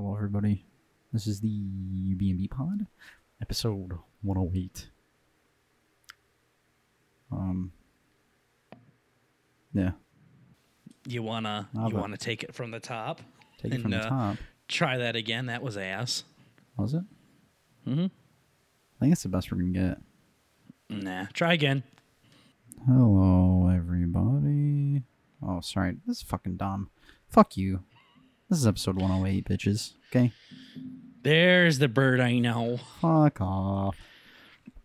Hello, everybody. This is the UBNB Pod, episode 108. Um, yeah, You wanna I'll you bet. wanna take it from the top? take it from the uh, top. Try that again. That was ass. Was it? Mm-hmm. I think it's the best we're gonna get. Nah. Try again. Hello, everybody. Oh, sorry. This is fucking dumb. Fuck you. This is episode 108, bitches. Okay? There's the bird I know. Fuck off.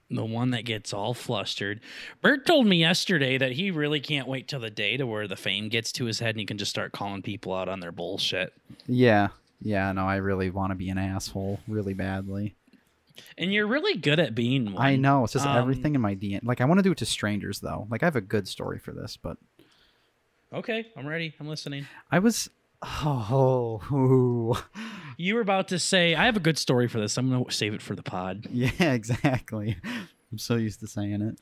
The one that gets all flustered. Bert told me yesterday that he really can't wait till the day to where the fame gets to his head and he can just start calling people out on their bullshit. Yeah. Yeah, no, I really want to be an asshole really badly. And you're really good at being one. I know. It's just Um, everything in my DNA. Like, I want to do it to strangers, though. Like, I have a good story for this, but Okay, I'm ready. I'm listening. I was. Oh. You were about to say, I have a good story for this. I'm going to save it for the pod. yeah, exactly. I'm so used to saying it.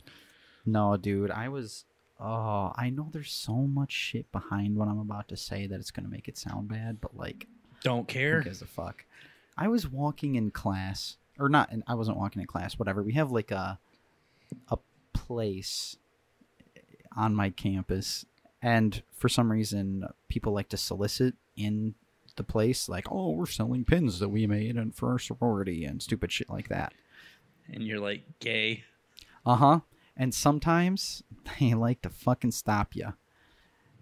No, dude, I was. Oh, I know there's so much shit behind what I'm about to say that it's gonna make it sound bad, but like, Don't who care. gives a fuck? I was walking in class, or not? In, I wasn't walking in class. Whatever. We have like a a place on my campus, and for some reason, people like to solicit in the place, like, "Oh, we're selling pins that we made and for our sorority and stupid shit like that." And you're like, gay. Uh huh. And sometimes they like to fucking stop you.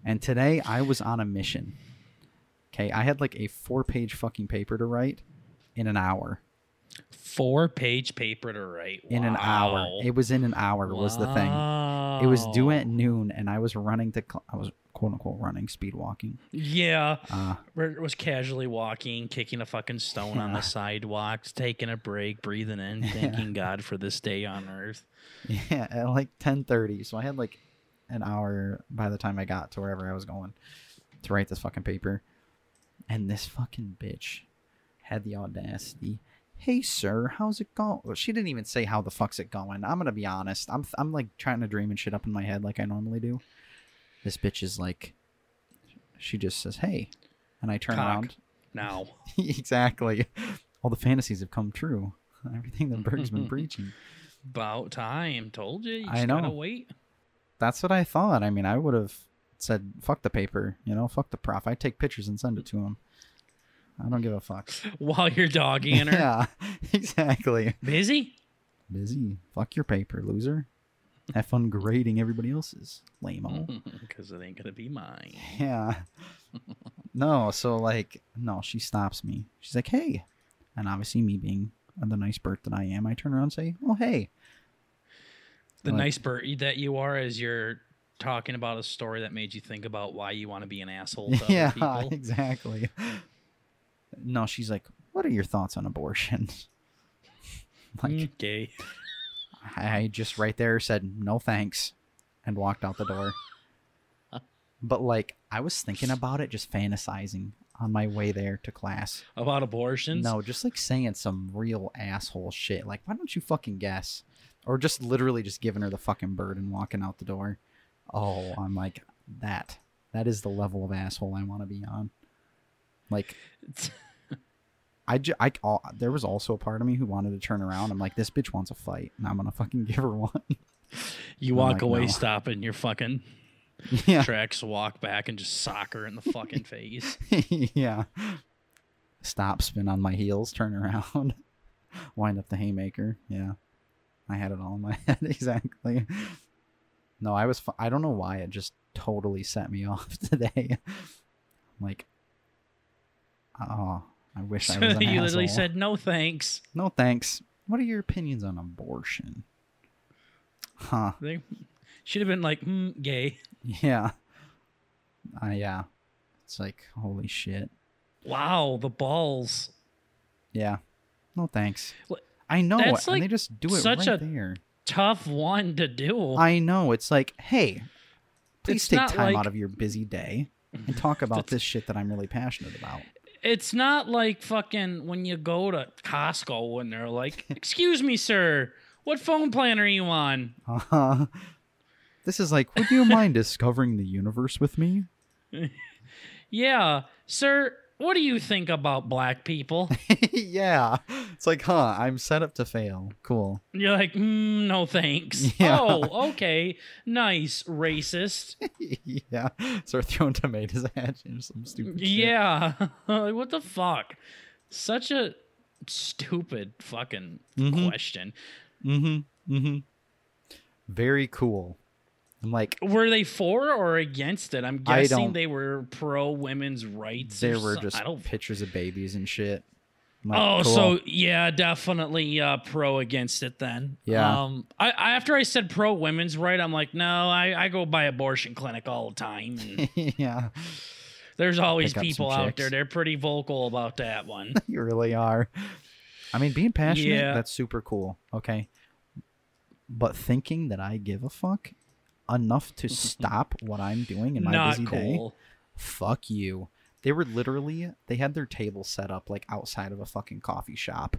And today I was on a mission. Okay, I had like a four page fucking paper to write in an hour. Four page paper to write. In an hour. It was in an hour was the thing. It was due at noon and I was running to cl- I was quote unquote running speed walking. Yeah. Uh was casually walking, kicking a fucking stone on the sidewalk, taking a break, breathing in, thanking God for this day on earth. yeah, at like 10:30. So I had like an hour by the time I got to wherever I was going to write this fucking paper. And this fucking bitch had the audacity. Hey sir, how's it going? She didn't even say how the fuck's it going. I'm gonna be honest. I'm I'm like trying to dream and shit up in my head like I normally do. This bitch is like, she just says hey, and I turn Cock. around. Now, exactly. All the fantasies have come true. Everything that Berg's been preaching. about time. Told you. You I know. wait. That's what I thought. I mean, I would have said, "Fuck the paper," you know, "Fuck the prof." I take pictures and send it to him. I don't give a fuck. While you're dogging her. yeah, exactly. Busy? Busy. Fuck your paper, loser. Have fun grading everybody else's. Lame-o. Because it ain't gonna be mine. Yeah. No, so like, no, she stops me. She's like, "Hey," and obviously, me being the nice Bert that I am, I turn around and say, "Oh, hey." The Like- nice bird that you are as you're talking about a story that made you think about why you want to be an asshole to yeah, other people. exactly. No, she's like, "What are your thoughts on abortion?" like, Mm, gay. I just right there said no thanks and walked out the door. but like I was thinking about it, just fantasizing on my way there to class. About abortions? No, just like saying some real asshole shit. Like, why don't you fucking guess? Or just literally just giving her the fucking bird and walking out the door. Oh, I'm like that. That is the level of asshole I want to be on. Like, I, ju- I all, there was also a part of me who wanted to turn around. I'm like, this bitch wants a fight, and I'm gonna fucking give her one. You I'm walk like, away no. stopping your fucking yeah, tracks, walk back, and just sock her in the fucking face. yeah. Stop, spin on my heels, turn around, wind up the haymaker. Yeah, I had it all in my head exactly. No, I was. fu- I don't know why it just totally set me off today. like, oh, I wish I was an you literally said no thanks. No thanks. What are your opinions on abortion? Huh. They should have been like, mm, gay. Yeah. Uh, yeah. It's like, holy shit. Wow, the balls. Yeah. No thanks. I know. that's and they just do it such right a- there. Tough one to do. I know. It's like, hey, please It's take time like- out of your busy day and talk about this shit that I'm really passionate about. It's not like fucking when you go to Costco and they're like, "Excuse me, sir, what phone plan are you on?" Uh-huh. This is like, would you mind discovering the universe with me? Yeah, sir, what do you think about black people? yeah. It's like, huh, I'm set up to fail. Cool. You're like, mm, no thanks. Yeah. Oh, okay. Nice, racist. yeah. Start throwing tomatoes at you some stupid. Yeah. like, what the fuck? Such a stupid fucking Mhm. question. Mm-hmm. Mm-hmm. Very cool. I'm like, Were they for or against it? I'm guessing they were pro women's rights. there were just I don't. pictures of babies and shit. Like, Oh, cool. so yeah, definitely uh, pro against it then. Yeah. Um, I, I after I said pro women's right, I'm like, no, I, I go by abortion clinic all the time. Yeah, there's always Pick people out chicks. there. They're pretty vocal about that one. you really are. I mean, being passionate, Yeah. that's super cool. Okay. But thinking that I give a fuck enough to stop what I'm doing in my Not busy day, fuck you. They were literally, they had their table set up like outside of a fucking coffee shop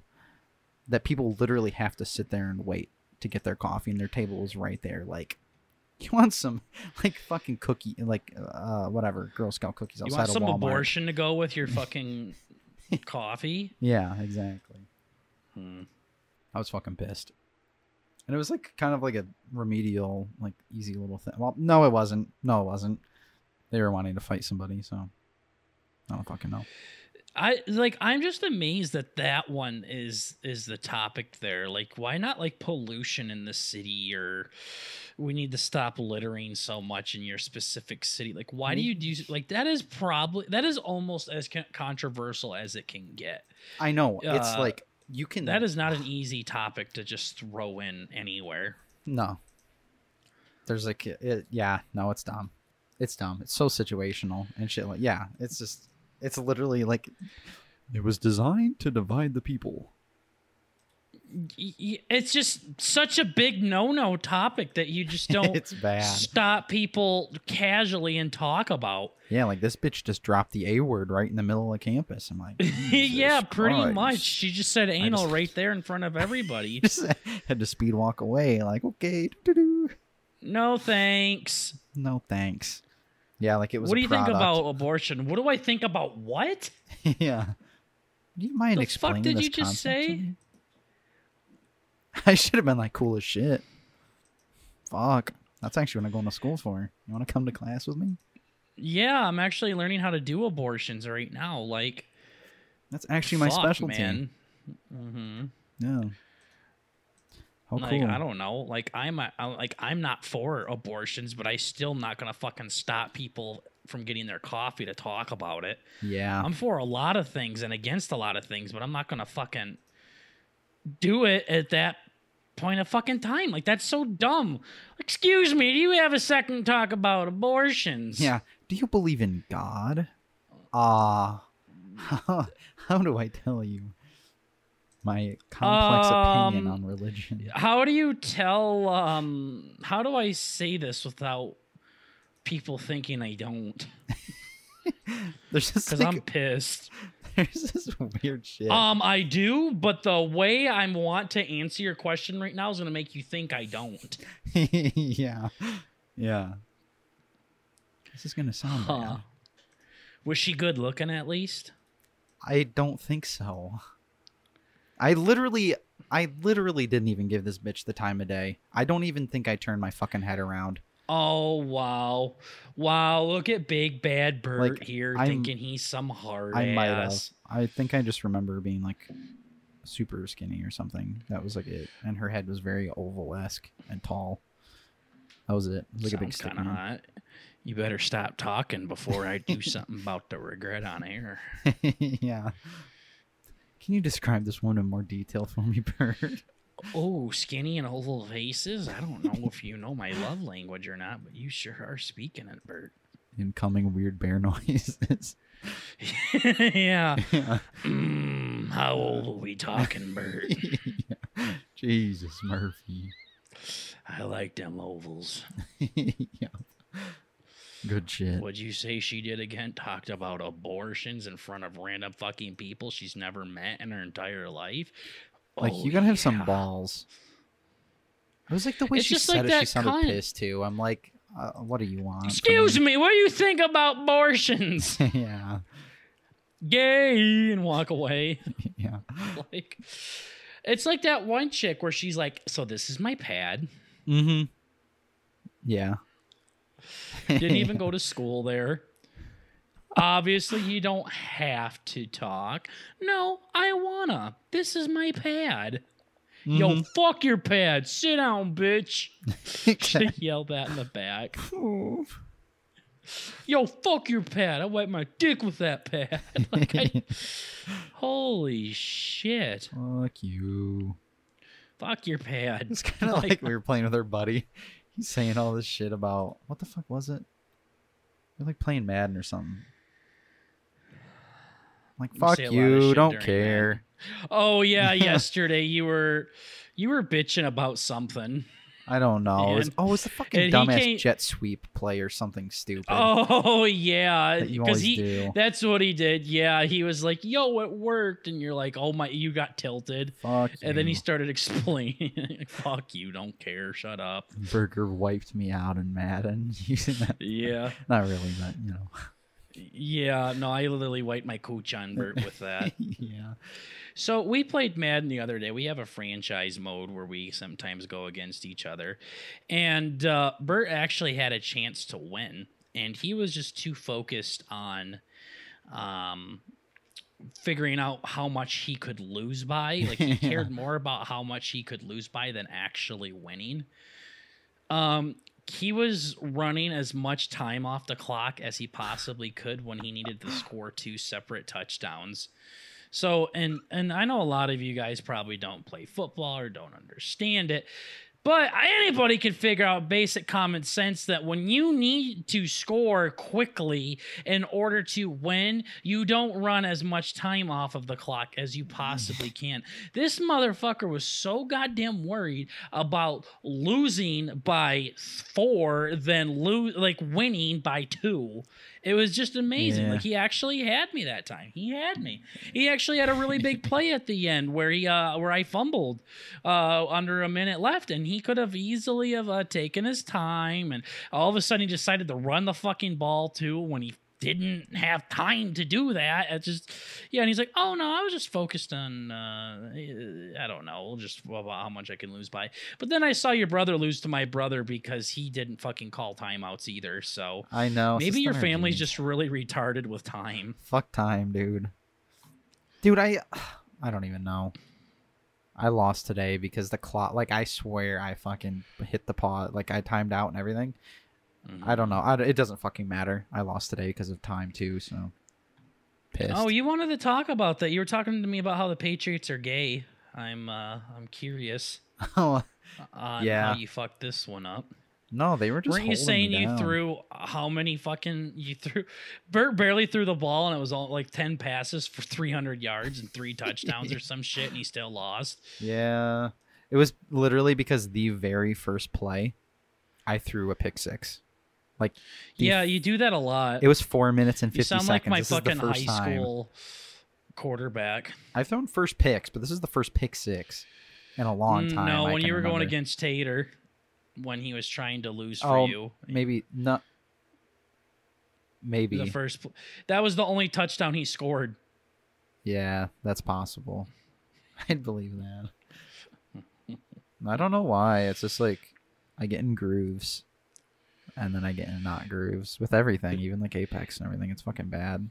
that people literally have to sit there and wait to get their coffee, and their table was right there. Like, you want some like fucking cookie, like uh, whatever Girl Scout cookies You outside want of some Walmart. abortion to go with your fucking coffee? Yeah, exactly. Hmm. I was fucking pissed. And it was like kind of like a remedial, like easy little thing. Well, no, it wasn't. No, it wasn't. They were wanting to fight somebody, so I don't fucking know. I like I'm just amazed that that one is is the topic there. Like why not like pollution in the city or we need to stop littering so much in your specific city. Like why do you do like that is probably that is almost as controversial as it can get. I know it's Uh, like you can. That is not an easy topic to just throw in anywhere. no. There's like it, yeah, no, it's dumb. It's dumb. It's so situational and shit. Like yeah, it's just it's literally like it was designed to divide the people. It's just such a big no-no topic that you just don't stop people casually and talk about. Yeah, like this bitch just dropped the A word right in the middle of campus. I'm like, yeah, pretty Christ. much. She just said anal just- right there in front of everybody. had to speed walk away. Like, okay, doo-doo-doo. no thanks. no thanks. Yeah, like it was. What do you think about abortion? What do I think about what? yeah. Do you mind The fuck did you just say? Me? I should have been like cool as shit. Fuck. That's actually what I'm going to school for. You want to come to class with me? Yeah, I'm actually learning how to do abortions right now. Like, That's actually my fuck, specialty. man. hmm Yeah. How like cool. I don't know. Like I'm a, I- like I'm not for abortions, but I still not gonna fucking stop people from getting their coffee to talk about it. yeah. I'm for a lot of things and against a lot of things, but I'm not gonna fucking do it at that point of fucking time. Like that's so dumb. Excuse me, do you have a second to talk about abortions? Yeah. Do you believe in God? Ah. how, how do I tell you my complex opinion Um, on religion? How do you tell um how do I say this without people thinking I don't? There's just Because like, I'm pissed. There's this weird shit. Um, I do, but the way I want to answer your question right now is gonna make you think I don't. yeah. Yeah. This is gonna sound Huh. bad. Was she good looking at least? I don't think so. I literally I literally didn't even give this bitch the time of day. I don't even think I turned my fucking head around. Oh wow, wow! Look at Big Bad Bert Like, here, I'm- thinking he's some hard I might have. I think I just remember being like super skinny or something. That was like it. And her head was very oval esque and tall. That was it. It was like a big Sounds stick kind of hot. You better stop talking before I do something about the regret on air. yeah. Can you describe this one in more detail for me, Bird? Oh, skinny and oval faces. I don't know if you know my love language or not, but you sure are speaking it, Bert. Incoming weird bear noises. yeah. yeah. Mm, how old are we talking, Bert? Yeah. Jesus, Murphy. I like them ovals. yeah. Good shit. What'd you say she did again? Talked about abortions in front of random fucking people she's never met in her entire life. Like Oh, you gotta have some balls. It was like the way It's she said like it. She sounded pissed too. I'm like, uh, what do you want? Excuse me, what do you think about abortions? yeah. gay and walk away. yeah. like it's like that one chick where she's like, "So this is my pad." Mm-hmm. Yeah. Didn't even go to school there. Obviously, you don't have to talk. No, I wanna. This is my pad. Yo, Mhm. fuck your pad. Sit down, bitch. She yelled that in the back. Yo, fuck your pad. I wipe my dick with that pad. like I, holy shit. Fuck you. Fuck your pad. It's kind of like, we were playing with our buddy. He's saying all this shit about what the fuck was it? We're like playing Madden or something. Like fuck say a lot of you, don't care. Oh yeah, yesterday you were you were bitching about something. I don't know. It was, oh, it's the fucking dumbass came- jet sweep play or something stupid Oh yeah, because always he do. that's what he did. Yeah, he was like, "Yo, it worked," and you're like, "Oh my, you got tilted." Fuck And then he started explaining, "Fuck you, don't care, shut up." Burger wiped me out in Madden using that. Yeah, Not really, but you know. Yeah. No, I literally wiped my cooch on Bert with that. yeah. So we played Madden the other day. We have a franchise mode where we sometimes go against each other, and uh, Bert actually had a chance to win, and he was just too focused on, um, figuring out how much he could lose by. Like he cared more about how much he could lose by than actually winning. Um, he was running as much time off the clock as he possibly could when he needed to score two separate touchdowns. So, and and I know a lot of you guys probably don't play football or don't understand it, but anybody can figure out basic common sense that when you need to score quickly in order to win, you don't run as much time off of the clock as you possibly can. This motherfucker was so goddamn worried about losing by four than lose like winning by two. It was just amazing. Yeah. Like he actually had me that time. He had me. He actually had a really big play at the end where he uh where I fumbled uh under a minute left and he could have easily have uh, taken his time and all of a sudden he decided to run the fucking ball too when he didn't have time to do that. It just yeah, and he's like, "Oh no, I was just focused on uh I don't know, just how much I can lose by." But then I saw your brother lose to my brother because he didn't fucking call timeouts either. So I know. maybe your family's just really retarded with time. Fuck time, dude. Dude, I I don't even know. I lost today because the clock like I swear I fucking hit the pause like I timed out and everything. Mhm. I don't know. I, it doesn't fucking matter. I lost today because of time too, so pissed. Oh, you wanted to talk about that. You were talking to me about how the Patriots are gay. I'm uh I'm curious Oh, on Yeah. how you fucked this one up. no, they were just Weren't you saying you threw how many fucking you threw? Bert barely threw the ball and it was all like ten passes for three hundred yards and three touchdowns or some shit, and he still lost. Yeah. It was literally because the very first play I threw a pick six. Like Yeah, you do that a lot. It was four minutes and you fifty sound seconds. like my this is fucking the first high time. school quarterback. I've thrown first picks, but this is the first pick six in a long Mm, time. No, I when you were going against Tater, when he was trying to lose for Oh, you. maybe not. Maybe. The first, pl- that was the only touchdown he scored. yeah, that's possible. I'd believe that. I don't know why. It's just like I get in grooves, and then I get in not grooves with everything, even like Apex and everything. It's fucking bad.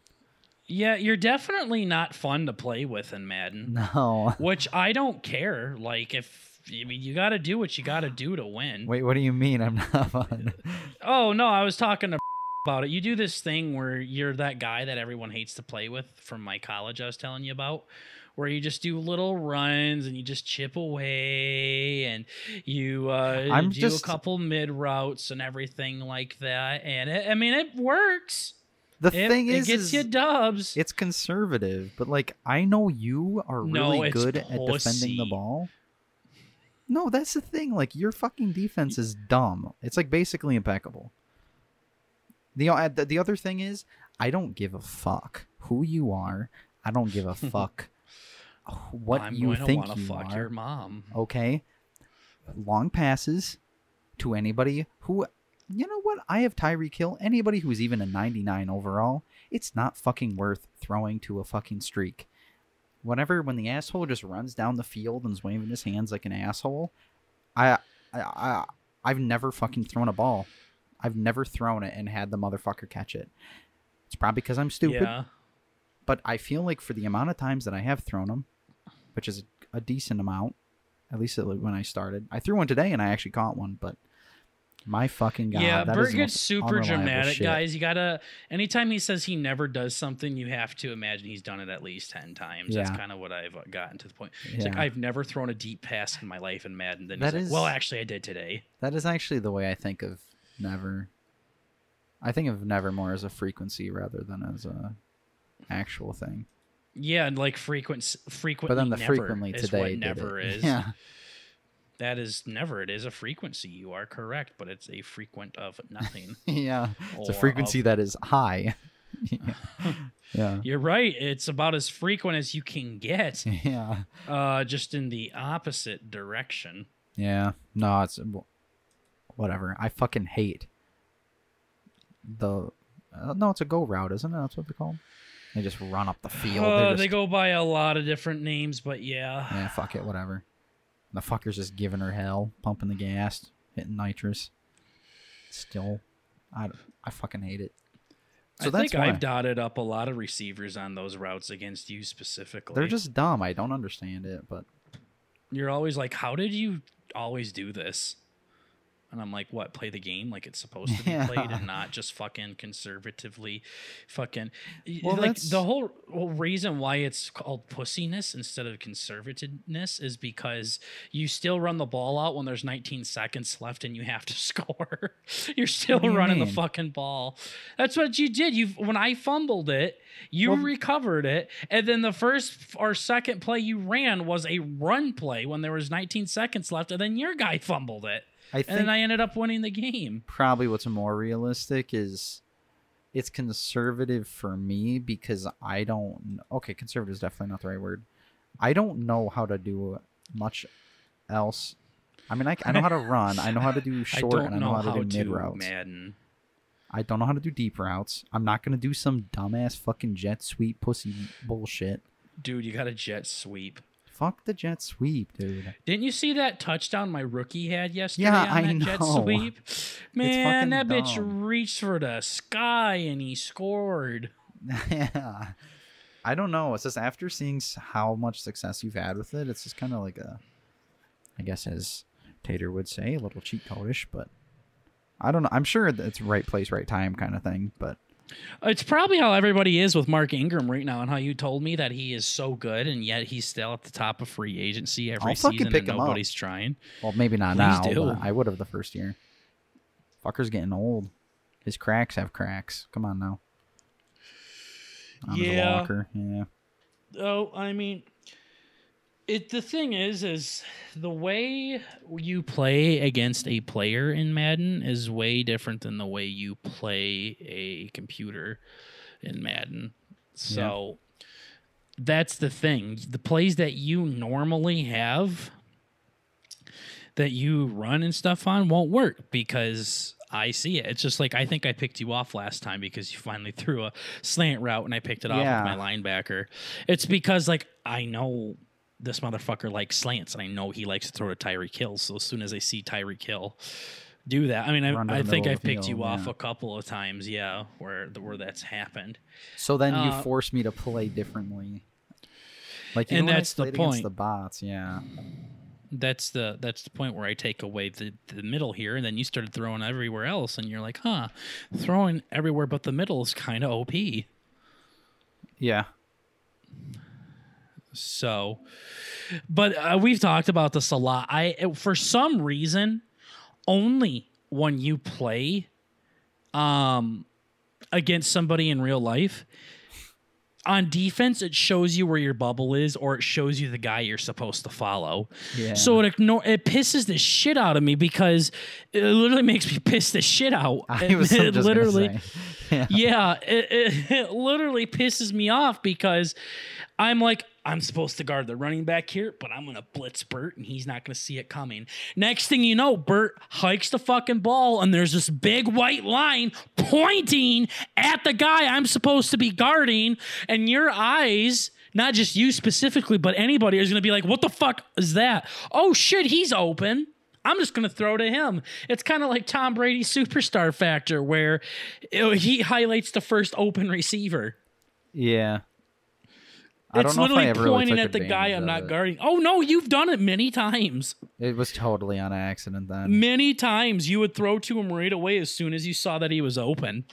Yeah, you're definitely not fun to play with in Madden. No. Which I don't care. Like if I mean you got to do what you got to do to win. Wait, what do you mean? I'm not fun. Oh no, I was talking to about it. You do this thing where you're that guy that everyone hates to play with from my college. I was telling you about. Where you just do little runs and you just chip away and you uh, I'm do just- a couple mid routes and everything like that. And it, I mean, it works. The It, thing it gets is you dubs. it's conservative, but like I know you are really it's good at defending the ball. No, that's the thing. Like your fucking defense is dumb. It's like basically impeccable. The uh, the, the other thing is, I don't give a fuck who you are. I don't give a fuck what I'm you think you fuck are. your mom. Okay, long passes to anybody who, you know what? I have Tyreek Hill. Anybody who's even a 99 overall it's not fucking worth throwing to a fucking streak. Whenever when the asshole just runs down the field and is waving his hands like an asshole, I I, I I've never fucking thrown a ball. I've never thrown it and had the motherfucker catch it. It's probably because I'm stupid, Yeah. but I feel like for the amount of times that I have thrown them, which is a decent amount, at least when I started, I threw one today and I actually caught one. But my fucking god, yeah, that is Bert the gets super dramatic, shit. guys. You gotta. Anytime he says he never does something, you have to imagine he's done it at least ten times. That's kind of what I've gotten to the point. It's like I've never thrown a deep pass in my life in Madden. Then That he's is- like, well, actually, I did today. That is actually the way I think of never. I think of never more as a frequency rather than as a actual thing. Yeah, and like frequent, frequently. But then the never frequently is today what never it. is. Yeah, That is never. It is a frequency. You are correct, but it's a frequent of nothing. yeah. It's a Or of- frequency that is high. yeah. yeah. You're right. It's about as frequent as you can get. Yeah. Uh, just in the opposite direction. Yeah. No, it's whatever. I fucking hate the. Uh, no, it's a go route, isn't it? That's what they call 'em? They just run up the field. Uh, They're They go by a lot of different names, but yeah. Yeah, fuck it, whatever. The fucker's just giving her hell, pumping the gas, hitting nitrous. Still, I, I fucking hate it. So I that's think why. I've dotted up a lot of receivers on those routes against you specifically. They're just dumb. I don't understand it, but You're always like, how did you always do this? And I'm like, what? Play the game like it's supposed to be played, and not just fucking conservatively, fucking. Well, like that's- the whole, whole reason why it's called pussiness instead of conservativeness is because you still run the ball out when there's 19 seconds left and you have to score. You're still you running the fucking ball. That's what you did. You when I fumbled it, you Well- recovered it, and then the first or second play you ran was a run play when there was 19 seconds left, and then your guy fumbled it, I and think then I ended up winning the game. probably what's more realistic is it's conservative for me because I don't. Okay, conservative is definitely not the right word. I don't know how to do much else. I mean, I, I know how to run. I know how to do short. I and I know, how, to do mid routes. Madden. I don't know how to do deep routes. I'm not gonna do some dumbass fucking jet sweep pussy bullshit. Dude, you got a jet sweep. Fuck the jet sweep, dude. Didn't you see that touchdown my rookie had yesterday Yeah, on I that jet know. sweep? Man, that bitch reached for the sky and he scored. yeah. I don't know. It's just after seeing how much success you've had with it, it's just kind of like a, I guess as Tater would say, a little cheat codish, but I don't know. I'm sure it's right place, right time kind of thing, but It's probably how everybody is with Mark Ingram right now, and how you told me that he is so good, and yet he's still at the top of free agency every I'll fucking season, pick and him up. nobody's trying. well, maybe not Please now. do. But I would have the first year. Fucker's getting old. His cracks have cracks. Come on now. His Yeah. walker. Yeah. Oh, I mean, it. The thing is, is the way you play against a player in Madden is way different than the way you play a computer in Madden. So that's the thing. The plays that you normally have that you run and stuff on won't work because I see it. It's just like I think I picked you off last time because you finally threw a slant route and I picked it off Yeah. with my linebacker. It's because like I know this motherfucker likes slants and I know he likes to throw to Tyreek Hill. So as soon as I see Tyreek Hill do that, I mean I, I think I've picked field, you off yeah. a couple of times, yeah, where where that's happened. So then you Uh, force me to play differently. Like, And know when I that's the point. the bots, yeah. that's the that's the point where I take away the the middle here, and then you started throwing everywhere else, and you're like, huh, throwing everywhere but the middle is kind of op. Yeah. So, but uh, we've talked about this a lot. I for some reason, only when you play, um, against somebody in real life. On defense, it shows you where your bubble is, or it shows you the guy you're supposed to follow. Yeah. So it ignore it pisses the shit out of me because it literally makes me piss the shit out. I It- was it just literally, Yeah. yeah, it, it, it literally pisses me off because I'm like, I'm supposed to guard the running back here, but I'm gonna blitz Bert and he's not gonna see it coming. Next thing you know, Bert hikes the fucking ball and there's this big white line pointing at the guy I'm supposed to be guarding, and your eyes. Not just you specifically, but anybody is going to be like, what the fuck is that? Oh shit, he's open. I'm just going to throw to him. It's kind of like Tom Brady's superstar factor, where he highlights the first open receiver. Yeah. It's don't know if I literally really pointing took at the guy I'm not it. guarding. Oh no, you've done it many times. It was totally on accident then. Many times you would throw to him right away as soon as you saw that he was open.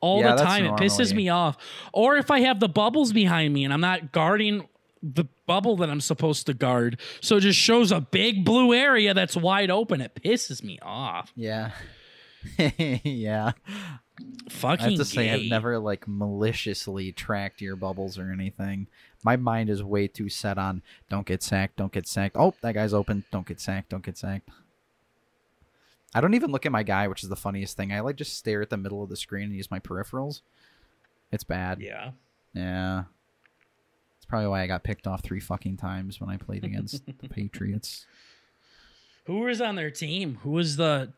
All Yeah, the time. It pisses me off. Or if I have the bubbles behind me and I'm not guarding the bubble that I'm supposed to guard, so it just shows a big blue area that's wide open. It pisses me off. Yeah. yeah. Fucking I have to say gay. I've never like maliciously tracked your bubbles or anything. My mind is way too set on don't get sacked, don't get sacked. Oh, that guy's open. Don't get sacked, don't get sacked. I don't even look at my guy, which is the funniest thing. I like just stare at the middle of the screen and use my peripherals. It's bad. Yeah. Yeah. It's probably why I got picked off three fucking times when I played against the Patriots. Who was on their team? Who was the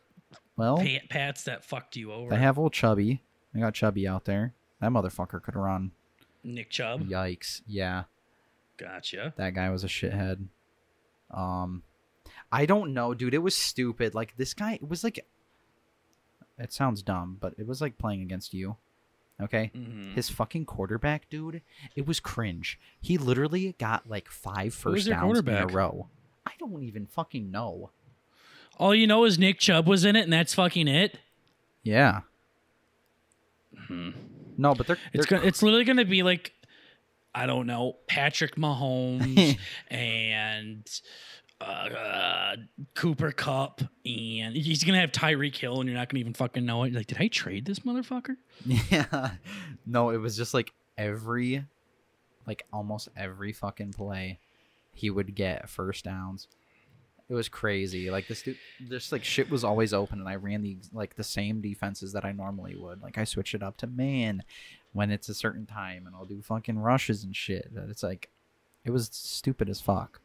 Well, Pat, Pats that fucked you over? they have old Chubby. I got Chubby out there. That motherfucker could run. Nick Chubb. Yikes. Yeah. Gotcha. That guy was a shithead. Um I don't know, dude. It was stupid. Like this guy it was like it sounds dumb, but it was like playing against you. Okay? Mhm. His fucking quarterback, dude, it was cringe. He literally got like five first downs in a row. I don't even fucking know. All you know is Nick Chubb was in it, and that's fucking it. Yeah. No, but they're, Mm-hmm. It's gonna, it's literally going to be like I don't know Patrick Mahomes and uh, uh, Cooper Kupp, and he's gonna have Tyreek Hill, and you're not gonna even fucking know it. You're like, did I trade this motherfucker? Yeah. No, it was just like every like almost every fucking play he would get first downs. It was crazy. Like this dude just like shit was always open and I ran the like the same defenses that I normally would. Like I switch it up to man when it's a certain time and I'll do fucking rushes and shit. But It's like it was stupid as fuck.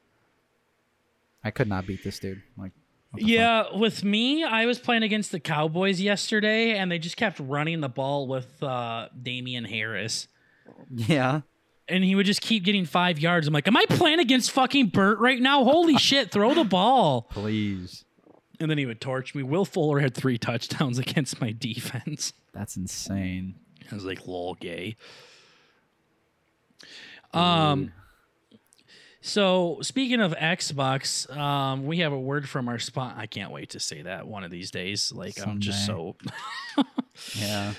I could not beat this dude. Like the fuck? Yeah, with me, I was playing against the Cowboys yesterday, and they just kept running the ball with uh, Damien Harris. Yeah. And he would just keep getting five yards. I'm like, am I playing against fucking Bert right now? Holy shit, throw the ball. Please. And then he would torch me. Will Fuller had three touchdowns against my defense. That's insane. I was like, lol, gay. Um, so speaking of Xbox, um, we have a word from our spot. I can't wait to say that one of these days. Like, I'm just so Yeah.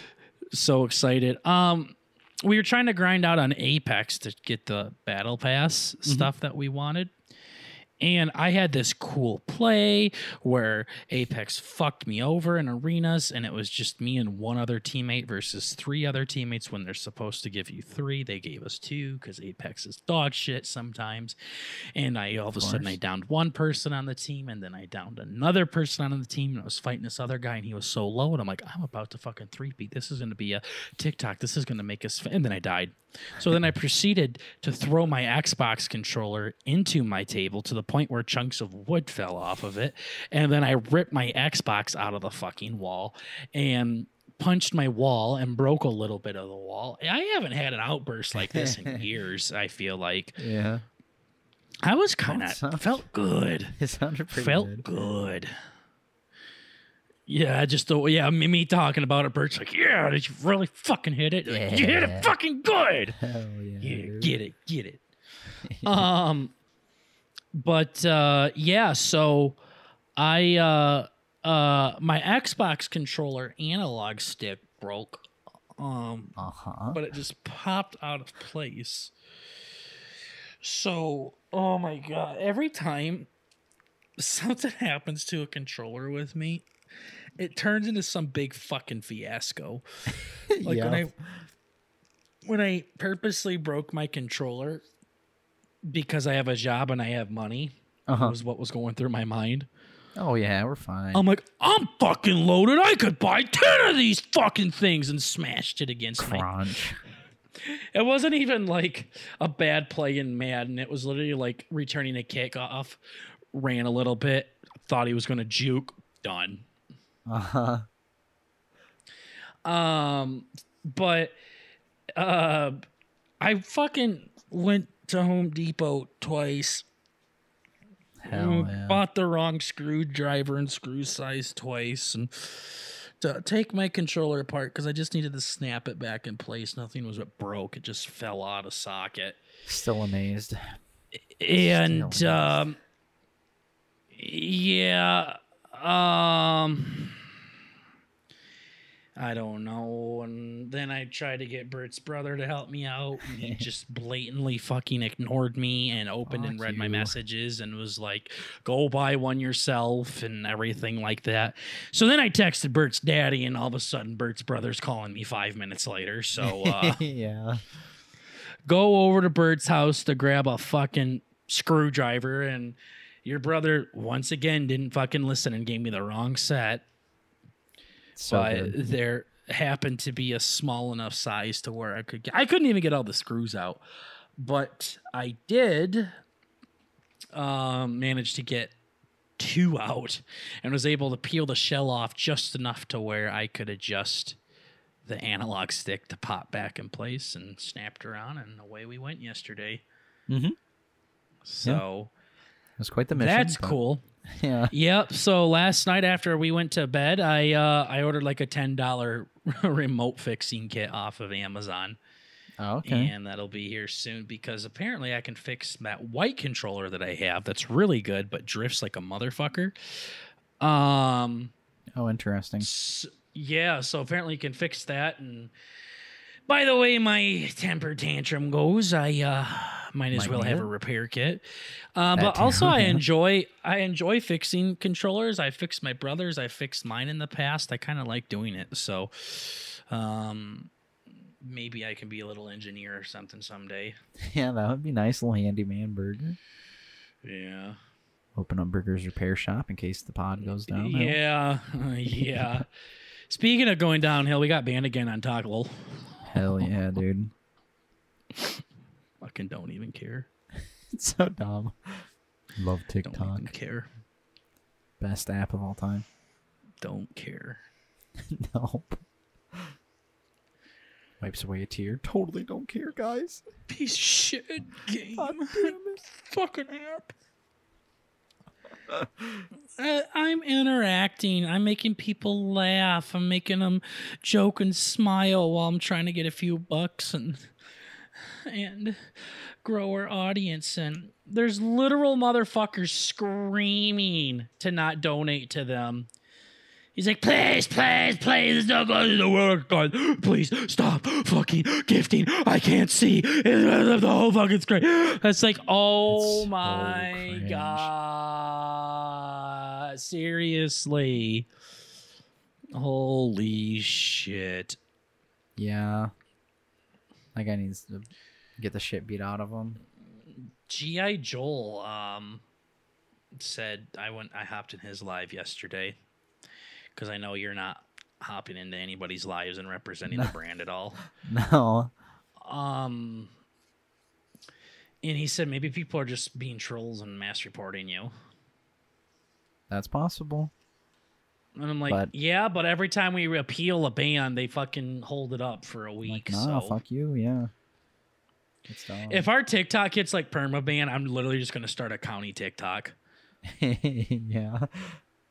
so excited. Um, we were trying to grind out on Apex to get the battle pass mm-hmm. stuff that we wanted. And I had this cool play where Apex fucked me over in arenas, and it was just me and one other teammate versus three other teammates when they're supposed to give you three. They gave us two because Apex is dog shit sometimes. And I all of a sudden I downed one person on the team, and then I downed another person on the team, and I was fighting this other guy, and he was so low, and I'm like, I'm about to fucking three beat. This is gonna be a TikTok. This is gonna make us. F-. And then I died. So then I proceeded to throw my Xbox controller into my table to the point where chunks of wood fell off of it. And then I ripped my Xbox out of the fucking wall and punched my wall and broke a little bit of the wall. I haven't had an outburst like this in years, I feel like. Yeah. I was kind of felt good. It sounded pretty felt good. good. Yeah, just the yeah, me, me talking about it. Bert's like, yeah, did you really fucking hit it? Like, you hit it fucking good. Hell yeah. Yeah, dude. get it, get it. um, but uh, yeah, so I uh, uh, my Xbox controller analog stick broke. Um, Uh-huh. but it just popped out of place. So, oh my god, every time something happens to a controller with me, it turns into some big fucking fiasco. Like when I when I purposely broke my controller because I have a job and I have money, Uh-huh. was what was going through my mind. Oh yeah, we're fine. I'm like, I'm fucking loaded. I could buy 10 of these fucking things and smashed it against my Crunch. It wasn't even like a bad play in Madden. It was literally like returning a kickoff, ran a little bit, thought he was going to juke, done. Uh-huh. Um, but uh, I fucking went to Home Depot twice. Hell Mm, yeah. Bought the wrong screwdriver and screw size twice, and to take my controller apart because I just needed to snap it back in place. Nothing was what broke; it just fell out of socket. Still amazed. And Still amazed. um, yeah, um. I don't know. And then I tried to get Bert's brother to help me out. And he just blatantly fucking ignored me and opened and Fuck read my messages and was like, go buy one yourself and everything like that. So then I texted Bert's daddy, and all of a sudden, Bert's brother's calling me five minutes later. So uh, yeah. go over to Bert's house to grab a fucking screwdriver. And your brother, once again, didn't fucking listen and gave me the wrong set So but good. there happened to be a small enough size to where I could get, I couldn't even get all the screws out, but I did um, manage to get two out and was able to peel the shell off just enough to where I could adjust the analog stick to pop back in place and snapped around and away we went yesterday. Mhm. So It was quite the mission. that's cool. Yeah. Yep. So last night after we went to bed, I uh, I ordered like a ten dollar remote fixing kit off of Amazon, Oh, okay. and that'll be here soon because apparently I can fix that white controller that I have that's really good but drifts like a motherfucker. Um. Oh, interesting. s- yeah. So apparently you can fix that. And by the way, my temper tantrum goes, I uh might as Might well have it. a repair kit. Uh, but too, also, I enjoy I enjoy fixing controllers. I fixed my brothers. I fixed mine in the past. I kind of like doing it. So, um, maybe I can be a little engineer or something someday. Yeah, that would be nice. Little handyman burger. Yeah. Open up Burger's repair shop in case the pod goes down. Yeah. yeah. Speaking of going downhill, we got banned again on Toggle. Hell yeah, dude. Fucking don't even care. It's so dumb. Love TikTok. Don't even care. Best app of all time. Don't care. nope. Wipes away a tear. Totally don't care, guys. Piece of shit game. God damn it. Fucking app. Uh, I'm interacting. I'm making people laugh. I'm making them joke and smile while I'm trying to get a few bucks and and grow our audience. And there's literal motherfuckers screaming to not donate to them. He's like, please, please, please, it's not going to work, God. Please stop fucking gifting. I can't see the whole fucking screen. That's like, oh my cringe. god, seriously, holy shit. Yeah. That guy needs to get the shit beat out of him. GI Joel um said I went I hopped in his live yesterday because I know you're not hopping into anybody's lives and representing the brand at all. No. Um and he said maybe people are just being trolls and mass reporting you. That's possible. And I'm like, But- yeah, but every time we appeal a ban, they fucking hold it up for a week. Like, nah, so fuck you. Yeah. Dumb. if our TikTok gets like perma ban, I'm literally just gonna start a county TikTok. yeah.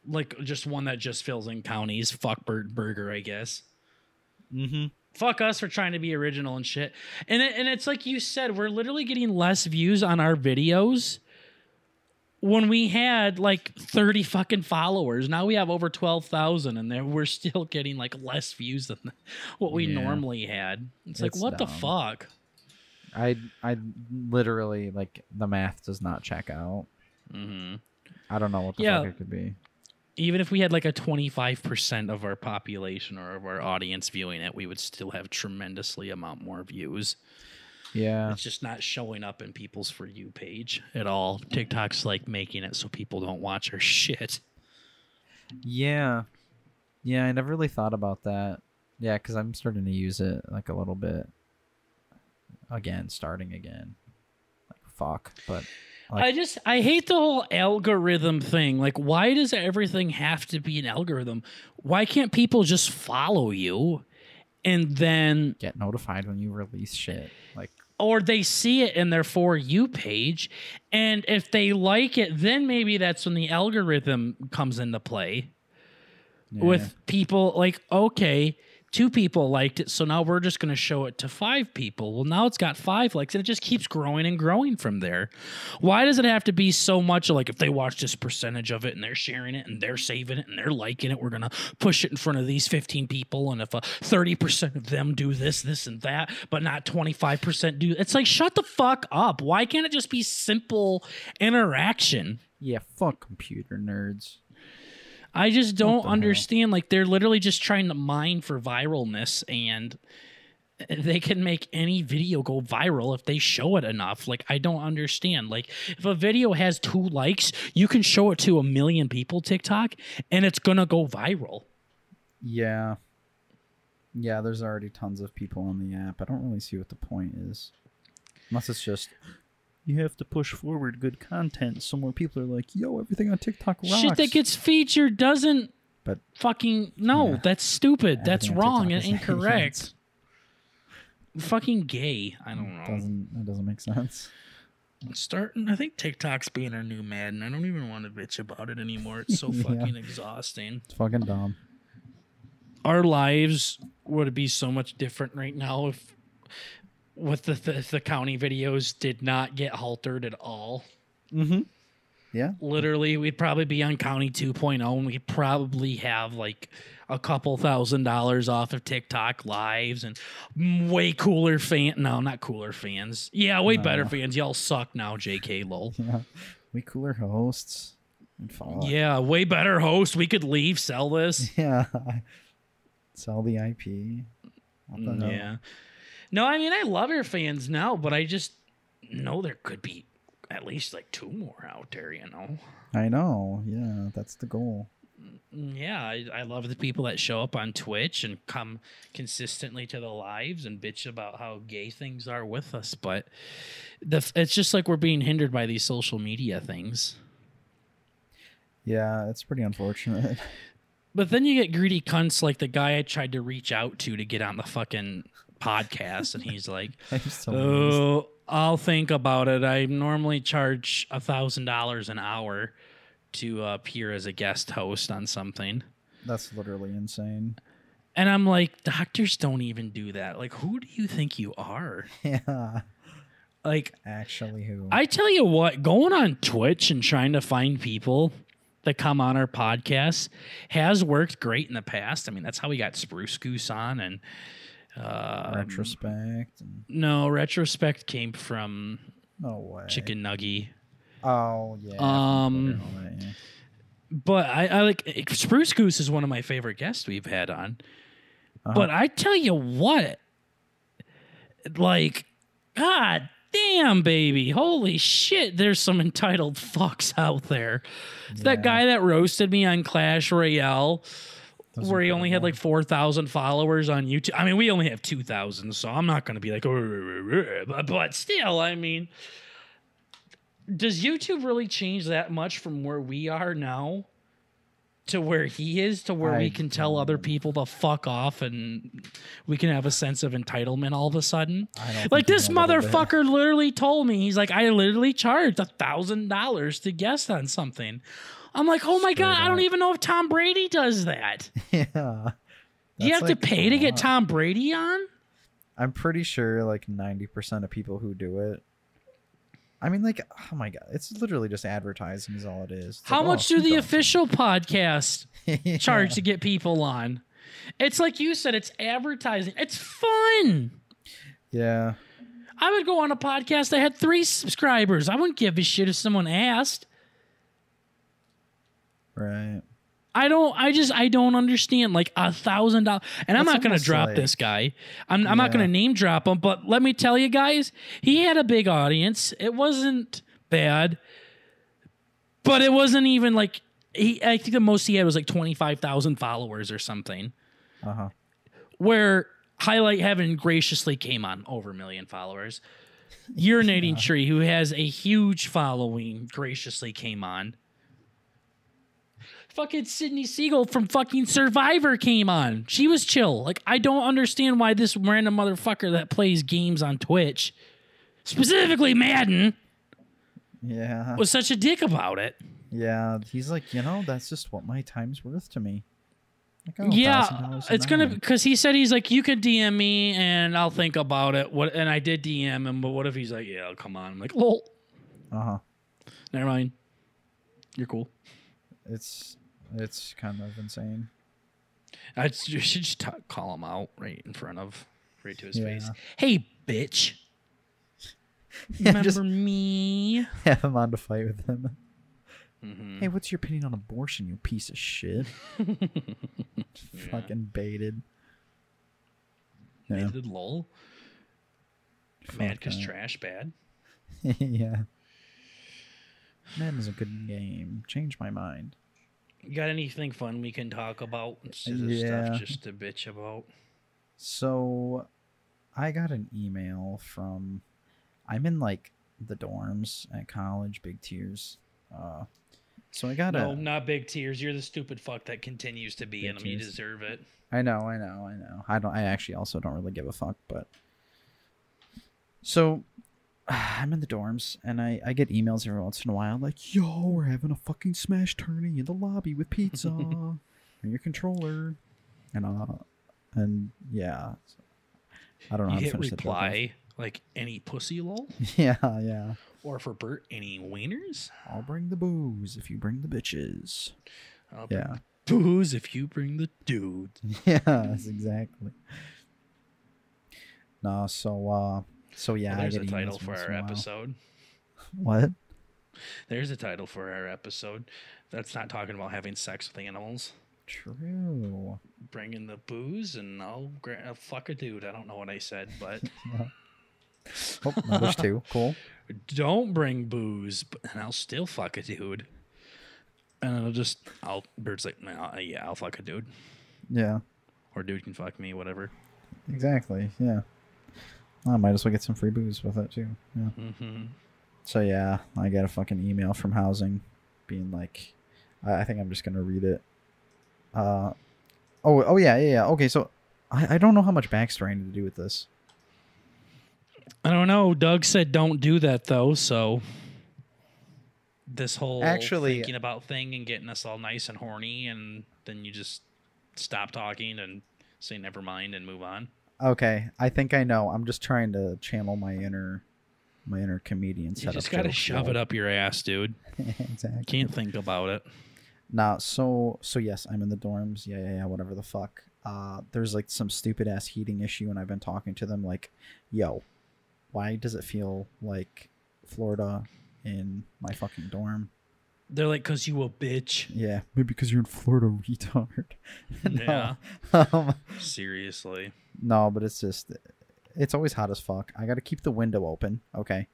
like just one that just fills in counties. Fuck Bird Burger, I guess. Mm-hmm. Fuck us for trying to be original and shit. And it, and it's like you said, we're literally getting less views on our videos when we had like 30 fucking followers. Now we have over 12,000 and then we're still getting like less views than what we Yeah. normally had. It's, like It's what the fuck? I I literally like the math does not check out. hmm I don't know what the Yeah. fuck it could be. Even if we had like a 25% of our population or of our audience viewing it, we would still have tremendously amount more views. Yeah. It's just not showing up in people's for you page at all. TikTok's like making it so people don't watch our shit. Yeah. Yeah, I never really thought about that. Yeah, because I'm starting to use it like a little bit. Again, starting again. Like fuck, but I just I hate the whole algorithm thing. Like, why does everything have to be an algorithm? Why can't people just follow you and then get notified when you release shit. Like or they see it in their for you page and if they like it then maybe that's when the algorithm comes into play yeah. with people like okay two people liked it so now we're just going to show it to five people. Well now it's got five likes and it just keeps growing and growing from there. Why does it have to be so much like if they watch this percentage of it and they're sharing it and they're saving it and they're liking it we're going to push it in front of these 15 people and if uh, a 30% of them do this this and that but not 25% do it's like shut the fuck up. Why can't it just be simple interaction? Yeah fuck computer nerds I just don't understand. Like they're literally just trying to mine for viralness, and they can make any video go viral if they show it enough. Like I don't understand. Like if a video has two likes, you can show it to a million people TikTok, and it's gonna go viral. Yeah. Yeah, there's already tons of people on the app. I don't really see what the point is. Unless it's just you have to push forward good content so more people are like, yo, everything on TikTok rocks. Shit that gets featured doesn't but fucking no, yeah. that's stupid. That's Everything on wrong and incorrect. fucking gay. I don't know. doesn't that doesn't make sense. Starting, I think TikTok's being our new Madden. I don't even want to bitch about it anymore. It's so Yeah. fucking exhausting. It's fucking dumb. Our lives would be so much different right now if with the the, the county videos did not get haltered at all. Mm-hmm. Yeah. Literally, we'd probably be on County 2.0 and we'd probably have like a couple thousand dollars off of TikTok lives and way cooler fan. No, not cooler fans. Yeah, way better fans. Y'all suck now, JK lol. Yeah. We cooler hosts. Yeah, way better host. We could leave, sell this. Yeah. Sell the IP. What the hell? Yeah. No, I mean I love your fans now, but I just know there could be at least like two more out there, you know. I know. Yeah, that's the goal. Yeah, I, I love the people that show up on Twitch and come consistently to the lives and bitch about how gay things are with us, but the it's just like we're being hindered by these social media things. Yeah, it's pretty unfortunate. But then you get greedy cunts like the guy I tried to reach out to to get on the fucking podcast, and he's like, so. "Oh, I'll think about it. I normally charge a thousand dollars an hour to uh, appear as a guest host on something." That's literally insane. And I'm like, doctors don't even do that. Like, who do you think you are? Yeah. Like, Actually, who? I tell you what, going on Twitch and trying to find people that come on our podcast has worked great in the past. I mean, that's how we got Spruce Goose on and uh, retrospect. And, no retrospect came from no way. Chicken Nuggy. Oh yeah. Um, that, yeah. But I, I like Spruce Goose is one of my favorite guests we've had on. Uh-huh. But I tell you what, like, God damn, baby, holy shit, there's some entitled fucks out there. That guy that roasted me on Clash Royale, Where he only had like four thousand followers on YouTube. I mean, we only have two thousand, so I'm not going to be like, "Oh, but, but still, I mean, does YouTube really change that much from where we are now to where he is to where I we can tell other people to fuck off and we can have a sense of entitlement all of a sudden? Like this even a little bit. motherfucker literally told me he's like, I literally charged a thousand dollars to guest on something. I'm like, oh my god, Straight I don't even know if Tom Brady does that. yeah. Do you have to pay to get. Tom Brady on? I'm pretty sure like 90% of people who do it. I mean, like, oh my god, it's literally just advertising is all it is. It's How like, much oh, do the official podcast Yeah. charge to get people on? It's like you said, it's advertising. It's fun. Yeah, I would go on a podcast that had three subscribers. I wouldn't give a shit if someone asked. Right. I don't. I just. I don't understand. Like a thousand dollars, and I'm not going to drop like- this guy. I'm. I'm not going to name drop him. But let me tell you guys, he had a big audience. It wasn't bad, but it wasn't even like he. I think the most he had was like twenty five thousand followers or something. Uh huh. Where highlight heaven graciously came on over a million followers. Urinating tree, who has a huge following, graciously came on. Fucking Sydney Segal from fucking Survivor came on. She was chill. Like I don't understand why this random motherfucker that plays games on Twitch, specifically Madden, Yeah. was such a dick about it. Yeah. He's like, you know, that's just what my time's worth to me. Oh, yeah, it's gonna because he said he's like you could DM me and I'll think about it. What and I did DM him, but what if he's like, yeah, come on. I'm like, lol, Uh huh. never mind. You're cool. It's it's kind of insane. I should just t- call him out right in front of, right to his Yeah. face. Hey, bitch. Yeah, Remember just me? have him on to fight with him. Mhm. Hey, what's your opinion on abortion, you piece of shit? Fucking baited. Yeah. Baited lol. Mad because trash bad. yeah. Madden is a good game. Change my mind. You got anything fun we can talk about instead of Yeah. stuff just to bitch about? So, I got an email from. I'm in like the dorms at college, big tears. Uh, so I got No, a. No, not big tears. You're the stupid fuck that continues to be in them. You deserve it. I know, I know, I know. I don't. I actually also don't really give a fuck, but. So, I'm in the dorms, and I I get emails every once in a while like, "Yo, we're having a fucking smash tourney in the lobby with pizza and your controller," and uh, and yeah, I don't know. how You to hit finish the joke off. reply like any pussy lol, Yeah, yeah. or for Bert any wieners. I'll bring the booze if you bring the bitches. I'll bring Yeah. booze if you bring the dudes. yes, exactly. No, so uh, so yeah. Well, there's a title for our in episode. What? There's a title for our episode. That's not talking about having sex with animals. True. Bringing the booze and I'll, gra- I'll fuck a dude. I don't know what I said, but Oh, there's two. Cool. don't bring booze, and I'll still fuck a dude. And I'll just, I'll, Bird's like, nah, uh, yeah, I'll fuck a dude. Yeah, Or dude can fuck me, whatever. exactly. Yeah. I might as well get some free booze with it too. Yeah. hmm So yeah, I got a fucking email from housing, being like, I, I think I'm just gonna read it. Uh, oh, oh yeah, yeah, yeah. Okay, so I, I don't know how much backstory I need to do with this. I don't know. Doug said don't do that though, so this whole Actually- thinking about thing and getting us all nice and horny and then you just stop talking and say never mind and move on. Okay, I think I know. I'm just trying to channel my inner, my inner comedian. You just gotta shove it up your ass, dude. exactly. Can't think about it. Now, so so yes, I'm in the dorms. Yeah, yeah, yeah. Whatever the fuck. Uh, there's like some stupid ass heating issue, and I've been talking to them like, yo, why does it feel like Florida in my fucking dorm? They're like, cause you a bitch. Yeah, maybe because you're in Florida, retard. No. Yeah. Um, Seriously. No, but it's just, it's always hot as fuck. I got to keep the window open. Okay.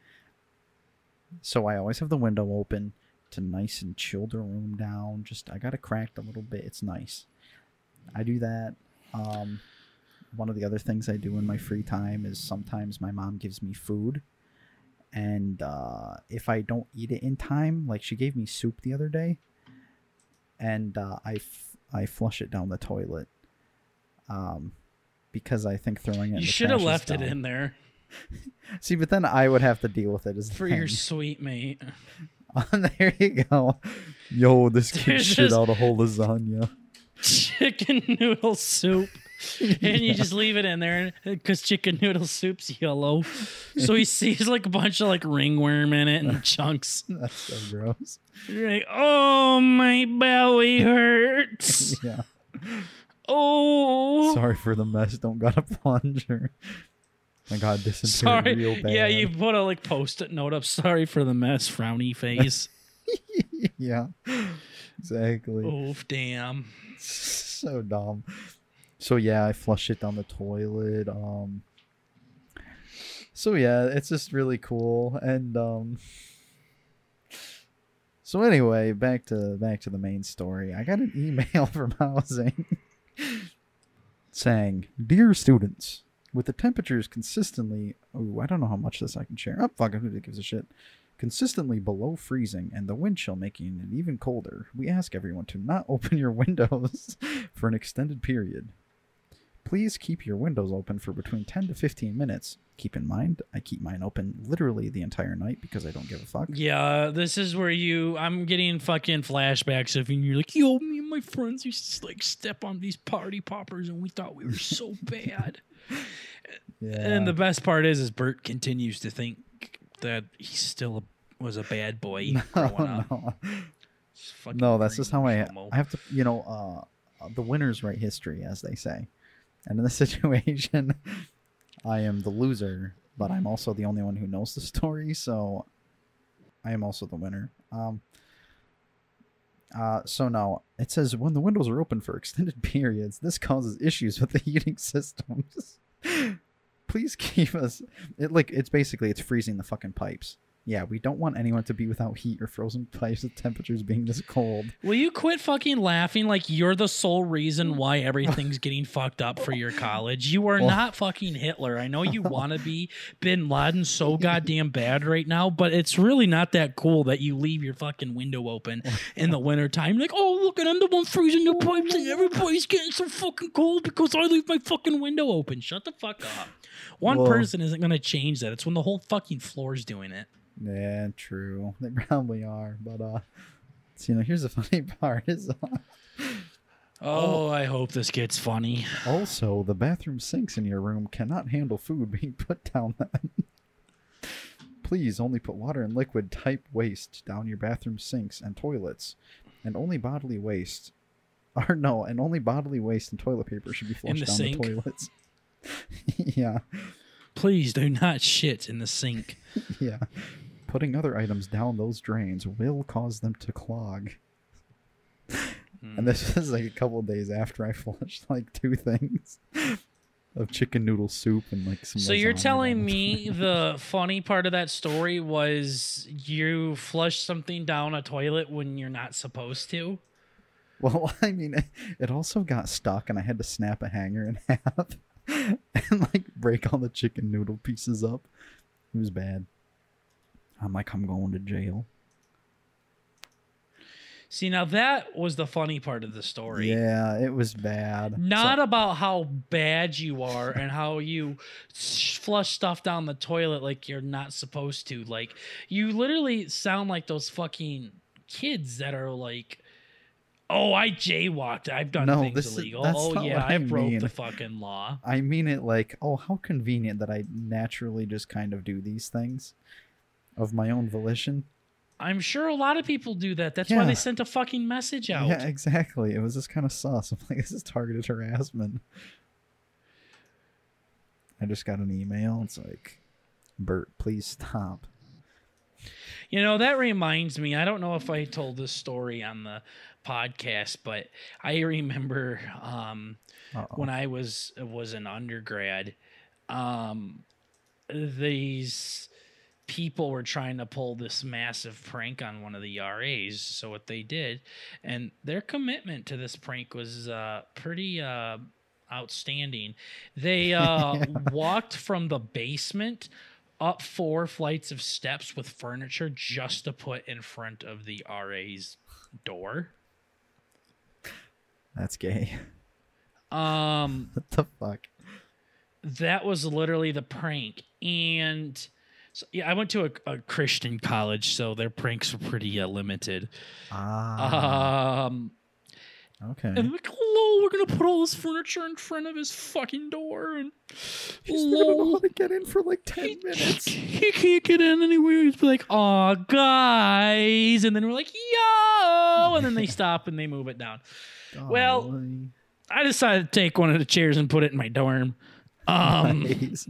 So I always have the window open to nice and chill the room down. Just I got to crack a little bit. It's nice. I do that. Um, one of the other things I do in my free time is sometimes my mom gives me food, and uh, if I don't eat it in time, like she gave me soup the other day, and uh, I f- I flush it down the toilet. Um, because I think throwing it. You should have left it in there See, but then I would have to deal with it as for your sweet mate. Oh, there you go. Yo, this kid shit out a whole lasagna. chicken noodle soup. And you just leave it in there because chicken noodle soup's yellow. So he sees like a bunch of like ringworm in it and chunks. That's so gross. You're like, oh, my belly hurts. Yeah. Oh, Sorry for the mess. Don't got a plunger. My God, dysentery sorry. real bad. Yeah, you put a like post-it note up. Sorry for the mess. Frowny face. yeah. Exactly. Oof, damn. So dumb. So yeah, I flush it down the toilet. Um. So yeah, it's just really cool, and um. So anyway, back to back to the main story. I got an email from housing saying, "Dear students, with the temperatures consistently, oh, I don't know how much this I can share. Oh, fuck, who gives a shit? Consistently below freezing and the wind chill making it even colder, we ask everyone to not open your windows for an extended period. Please keep your windows open for between 10 to 15 minutes. Keep in mind, I keep mine open literally the entire night because I don't give a fuck. Yeah, this is where you. I'm getting fucking flashbacks of you're like, yo, me and my friends used to like step on these party poppers and we thought we were so bad. Yeah. And the best part is, is Bert continues to think that he still was a bad boy growing up. no, no, that's just how I homo. I have to, you know, uh, the winners write history, as they say. And in this situation, I am the loser, but I'm also the only one who knows the story, so I am also the winner. Um, uh, so now it says when the windows are open for extended periods, this causes issues with the heating systems. Please keep us. It like it's basically it's freezing the fucking pipes. Yeah, we don't want anyone to be without heat or frozen pipes with temperatures being this cold. Will you quit fucking laughing like you're the sole reason why everything's getting fucked up for your college? You are Well- not fucking Hitler. I know you want to be Bin Laden so goddamn bad right now, but it's really not that cool that you leave your fucking window open in the wintertime. Like, oh, look, and I'm the one freezing the pipes and everybody's getting so fucking cold because I leave my fucking window open. Shut the fuck up. One Well- person isn't going to change that. It's when the whole fucking floor's doing it. Yeah, true. They probably are, but uh, so, you know, here's the funny part: is uh, Oh, I hope this gets funny. also the bathroom sinks in your room cannot handle food being put down them. Please only put water and liquid type waste down your bathroom sinks and toilets, and only bodily waste, or no, and only bodily waste and toilet paper should be flushed down sink? the toilets. yeah, Please do not shit in the sink. yeah. Putting other items down those drains will cause them to clog. And this hmm. is like a couple days after I flushed like two things of chicken noodle soup and like some. So you're telling me the funny part of that story was you flush something down a toilet when you're not supposed to? Well, I mean, it also got stuck, and I had to snap a hanger in half and like break all the chicken noodle pieces up. It was bad. I'm like, I'm going to jail. See, now that was the funny part of the story. Yeah, it was bad. Not So- about how bad you are and how you flush stuff down the toilet like you're not supposed to. Like, you literally sound like those fucking kids that are like, oh, I jaywalked. I've done No, things this is- illegal. that's oh, yeah, I, I broke mean. the fucking law. I mean it like, oh, how convenient that I naturally just kind of do these things of my own volition. I'm sure a lot of people do that. That's why they sent a fucking message out. Yeah, exactly. It was just kind of sus. I'm like, this is targeted harassment. I just got an email. It's like, Bert, please stop. You know, that reminds me, I don't know if I told this story on the podcast, but I remember um, when I was was an undergrad, um, these people were trying to pull this massive prank on one of the RAs. So what they did, and their commitment to this prank was uh, pretty uh, outstanding. They uh, walked from the basement up four flights of steps with furniture just to put in front of the RA's door. That's gay. Um, what the fuck? that was literally the prank and so, yeah i went to a, a christian college so their pranks were pretty uh, limited Ah, um okay. and like hello we're gonna put all this furniture in front of his fucking door and He's not gonna know lol, to get in for like 10 he, minutes. he can't get in anywhere he's like oh guys and then we're like yo and then they stop and they move it down well, i decided to take one of the chairs and put it in my dorm um Nice.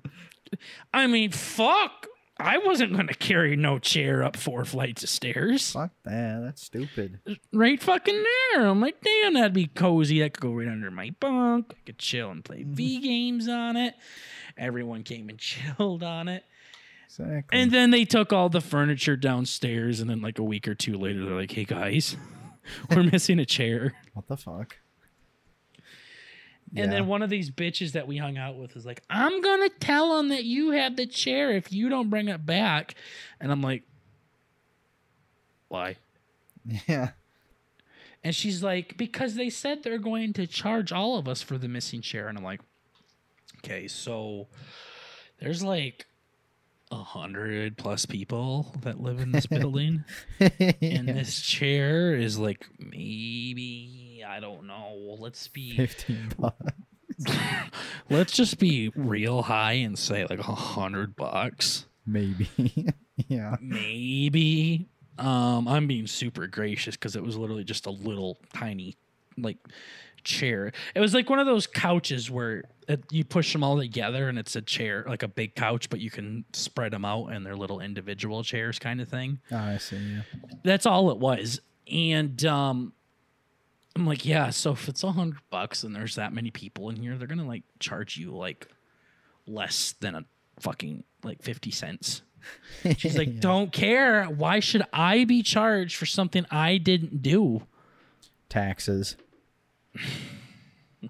I mean, fuck. I wasn't going to carry no chair up four flights of stairs. Fuck that. That's stupid. Right fucking there. I'm like, damn, that'd be cozy. That could go right under my bunk. I could chill and play V games on it. Everyone came and chilled on it. Exactly. And then they took all the furniture downstairs. And then, like, a week or two later, they're like, hey, guys, we're missing a chair. what the fuck? And then one of these bitches that we hung out with is like, I'm gonna tell him that you have the chair if you don't bring it back. And I'm like, why? yeah. And she's like, because they said they're going to charge all of us for the missing chair. And I'm like, okay, so there's like a hundred plus people that live in this building. and this chair is like maybe I don't know. Let's be fifteen bucks. let's just be real high and say like a hundred bucks. Maybe. yeah. Maybe. Um, I'm being super gracious because it was literally just a little tiny like chair. It was like one of those couches where it, you push them all together and it's a chair, like a big couch, but you can spread them out and they're little individual chairs kind of thing. Oh, I see. Yeah. That's all it was. And um I'm like, yeah, so if it's a hundred bucks and there's that many people in here, they're gonna like charge you like less than a fucking like fifty cents. She's like, Yeah. don't care. Why should I be charged for something I didn't do? taxes.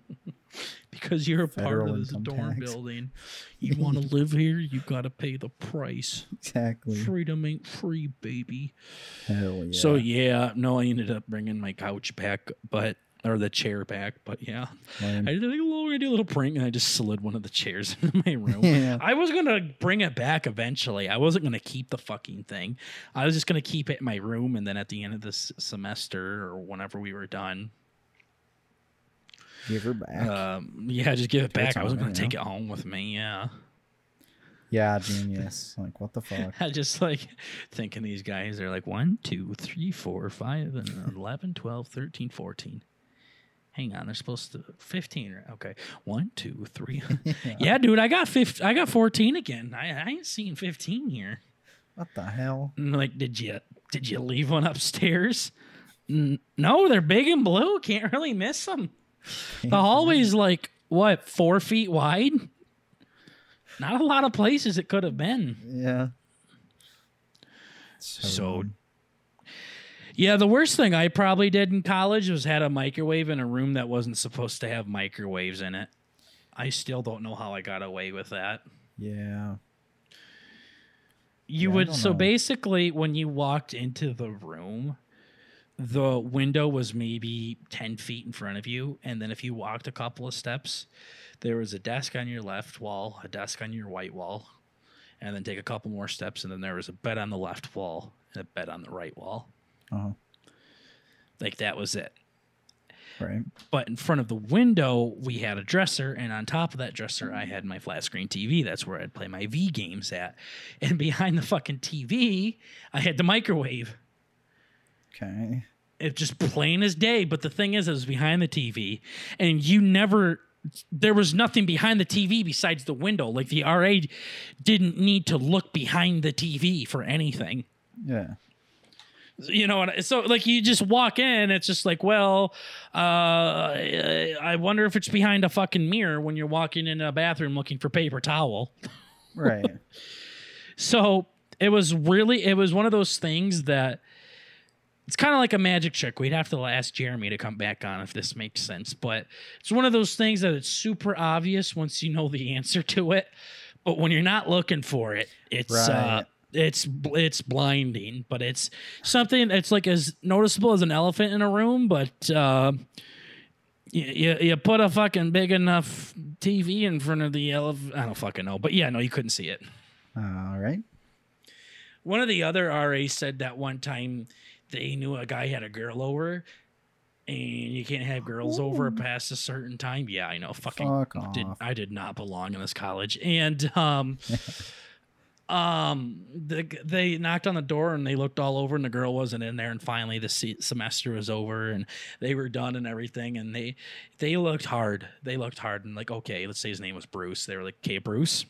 Because you're a part of this dorm tax. building. You want to live here, you got to pay the price. Exactly. Freedom ain't free, baby. Hell yeah. So yeah, no, I ended up bringing my couch back, but or the chair back. But yeah, Lame. I did like, we're gonna do a little prank, and I just slid one of the chairs into my room. Yeah. I was gonna bring it back eventually. I wasn't gonna keep the fucking thing. I was just gonna keep it in my room, and then at the end of this semester or whenever we were done, Give her back. um, yeah, just give it back. I wasn't gonna take it home with me. Yeah. yeah, genius. Like what the fuck? I just like thinking these guys are like 1, 2, 3, 4, 5, and 11, 12, 13, 14. Hang on, they're supposed to 15. right? Okay. 1, 2, 3. yeah, dude, I got 15, I got 14 again. I, I ain't seen 15 here. What the hell? Like, did you did you leave one upstairs? No, they're big and blue. Can't really miss them. The hallway's like what four feet wide. Not a lot of places it could have been. Yeah. So- Yeah, the worst thing I probably did in college was had a microwave in a room that wasn't supposed to have microwaves in it. I still don't know how I got away with that. yeah. You Yeah, I would so basically when you walked into the room, the window was maybe 10 feet in front of you and then if you walked a couple of steps, there was a desk on your left wall, a desk on your white wall, and then take a couple more steps and then there was a bed on the left wall and a bed on the right wall. Uh-huh. Like that was it. Right. But in front of the window, we had a dresser, and on top of that dresser, I had my flat screen TV. That's where I'd play my V games at. And behind the fucking TV, I had the microwave. Okay. It just plain as day. But the thing is, it was behind the TV, and you never. There was nothing behind the TV besides the window. Like the RA didn't need to look behind the TV for anything. Yeah. you know what so like you just walk in it's just like well uh i wonder if it's behind a fucking mirror when you're walking in a bathroom looking for paper towel Right. so it was really it was one of those things that it's kind of like a magic trick we'd have to ask jeremy to come back on if this makes sense but it's one of those things that it's super obvious once you know the answer to it but when you're not looking for it it's uh it's it's blinding but it's something that's like as noticeable as an elephant in a room but uh you, you, you put a fucking big enough TV in front of the elephant. I don't fucking know, but yeah, no, you couldn't see it. All right. One of the other RAs said that one time they knew a guy had a girl over, and you can't have girls over past a certain time. Yeah, I know. Fucking Fuck did. I did not belong in this college, and um, um, the, they knocked on the door and they looked all over, and the girl wasn't in there. And finally, the se- semester was over, and they were done and everything. And they they looked hard. They looked hard, and like, okay, let's say his name was Bruce. They were like, okay, Bruce.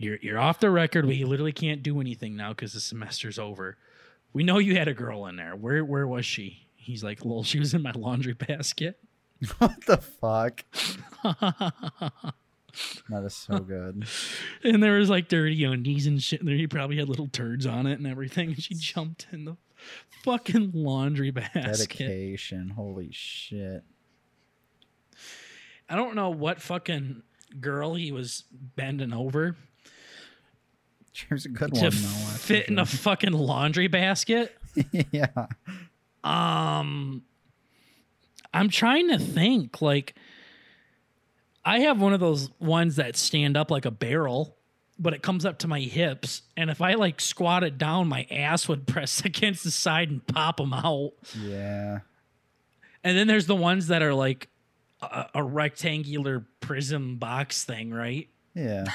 You're, you're off the record. We literally can't do anything now because the semester's over. We know you had a girl in there. Where where was she? He's like, well, she was in my laundry basket. what the fuck? That is so good. and there was like dirty undies and shit. There, he probably had little turds on it and everything. And she jumped in the fucking laundry basket. Dedication. Holy shit. I don't know what fucking girl he was bending over Here's a good to one. though, fit in a fucking laundry basket. yeah. Um, I'm trying to think. Like, I have one of those ones that stand up like a barrel, but it comes up to my hips, and if I like squat it down, my ass would press against the side and pop them out. Yeah. And then there's the ones that are like a, a rectangular prism box thing, right? Yeah.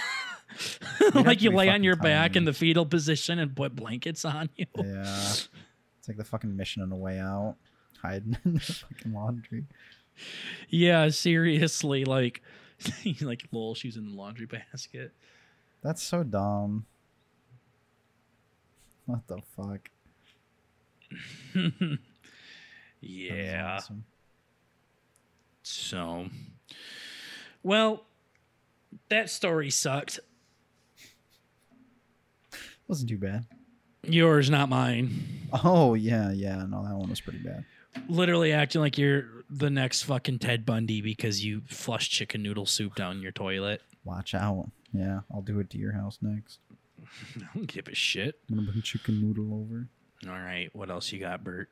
like you lay on your back tiny. in the fetal position and put blankets on you. Yeah. It's like the fucking mission on the way out. Hiding in the fucking laundry. Yeah, seriously, like, like, lol, she's in the laundry basket. That's so dumb. What the fuck? Yeah. awesome. So, well, that story sucked. Wasn't too bad. Yours, not mine. Oh yeah, yeah. No, that one was pretty bad. Literally acting like you're the next fucking Ted Bundy because you flushed chicken noodle soup down your toilet. Watch out. Yeah, I'll do it to your house next. I don't give a shit. I'm gonna bring chicken noodle over. All right, what else you got, Bert?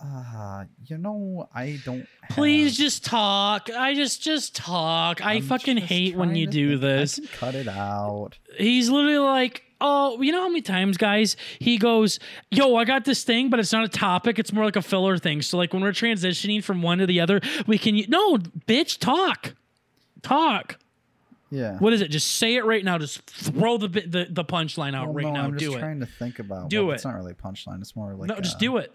Ah, you know, I don't. Please have- just talk. I just just talk. I I'm fucking hate when you do think. I this. cut it out. He's literally like, "Oh, you know how many times, guys?" He goes, "Yo, I got this thing, but it's not a topic. It's more like a filler thing. So, like, when we're transitioning from one to the other, we can no, bitch, talk, talk. Yeah. What is it? Just say it right now. Just throw the the the punchline out Well, right no, now. I'm just it. trying to think about. Do well, it. It's not really punchline. It's more like no, just uh, do it.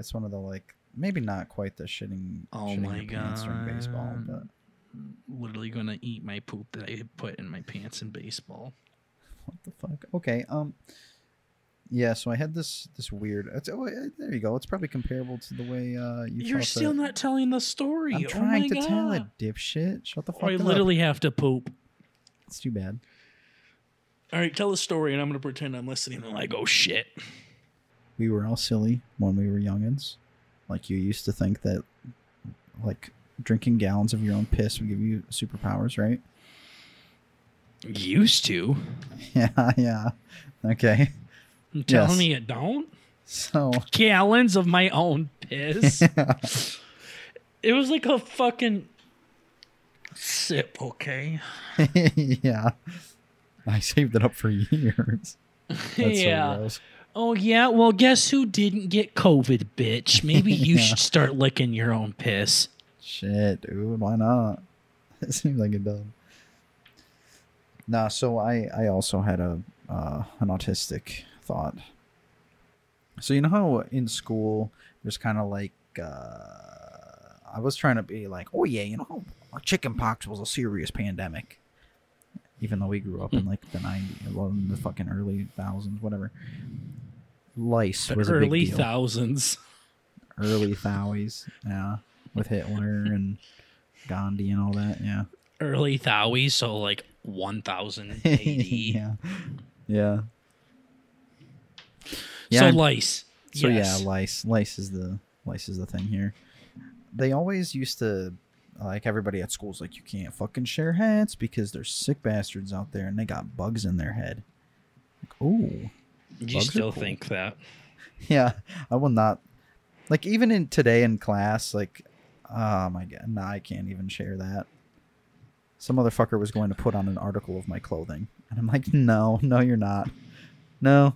It's one of the like maybe not quite the shitting. Oh shitting my pants during baseball, but Literally gonna eat my poop that I put in my pants in baseball. what the fuck? Okay. Um. Yeah. So I had this this weird. Oh, there you go. It's probably comparable to the way uh you. You're still not telling the story. I'm oh trying my to God. tell it, dipshit. Shut the fuck I up. I literally have to poop. It's too bad. All right, tell the story, and I'm gonna pretend I'm listening and like, oh shit. We were all silly when we were youngins. Like you used to think that, like drinking gallons of your own piss would give you superpowers, right? Used to. Yeah, yeah. Okay. You telling Yes. me it don't? So Gallons of my own piss. it was like a fucking sip, okay? yeah, I saved it up for years. That's yeah. So. Oh yeah. Well, guess who didn't get COVID, bitch? Maybe you Yeah. should start licking your own piss. Shit, dude. Why not? It seems like it does. Nah. So I I also had a uh, an autistic thought. So you know how in school there's kind of like uh, I was trying to be like, oh yeah, you know, chicken pox was a serious pandemic. Even though we grew up in like the 90s, well, in the fucking early thousands, whatever. Lice The was a early big deal. thousands. early Thowies, yeah, with Hitler and Gandhi and all that, yeah. Early Thowies, so like 1000 AD. yeah, yeah. So Yeah, lice. so yes. yeah, lice. Lice is the lice is the thing here. They always used to like everybody at school's like you can't fucking share hats because there's sick bastards out there and they got bugs in their head. Like, oh, You bugs still cool. think that? yeah. I will not like even in today in class. Like, oh my god, nah, I can't even share that. Some motherfucker was going to put on an article of my clothing, and I'm like, no, no, you're not, no.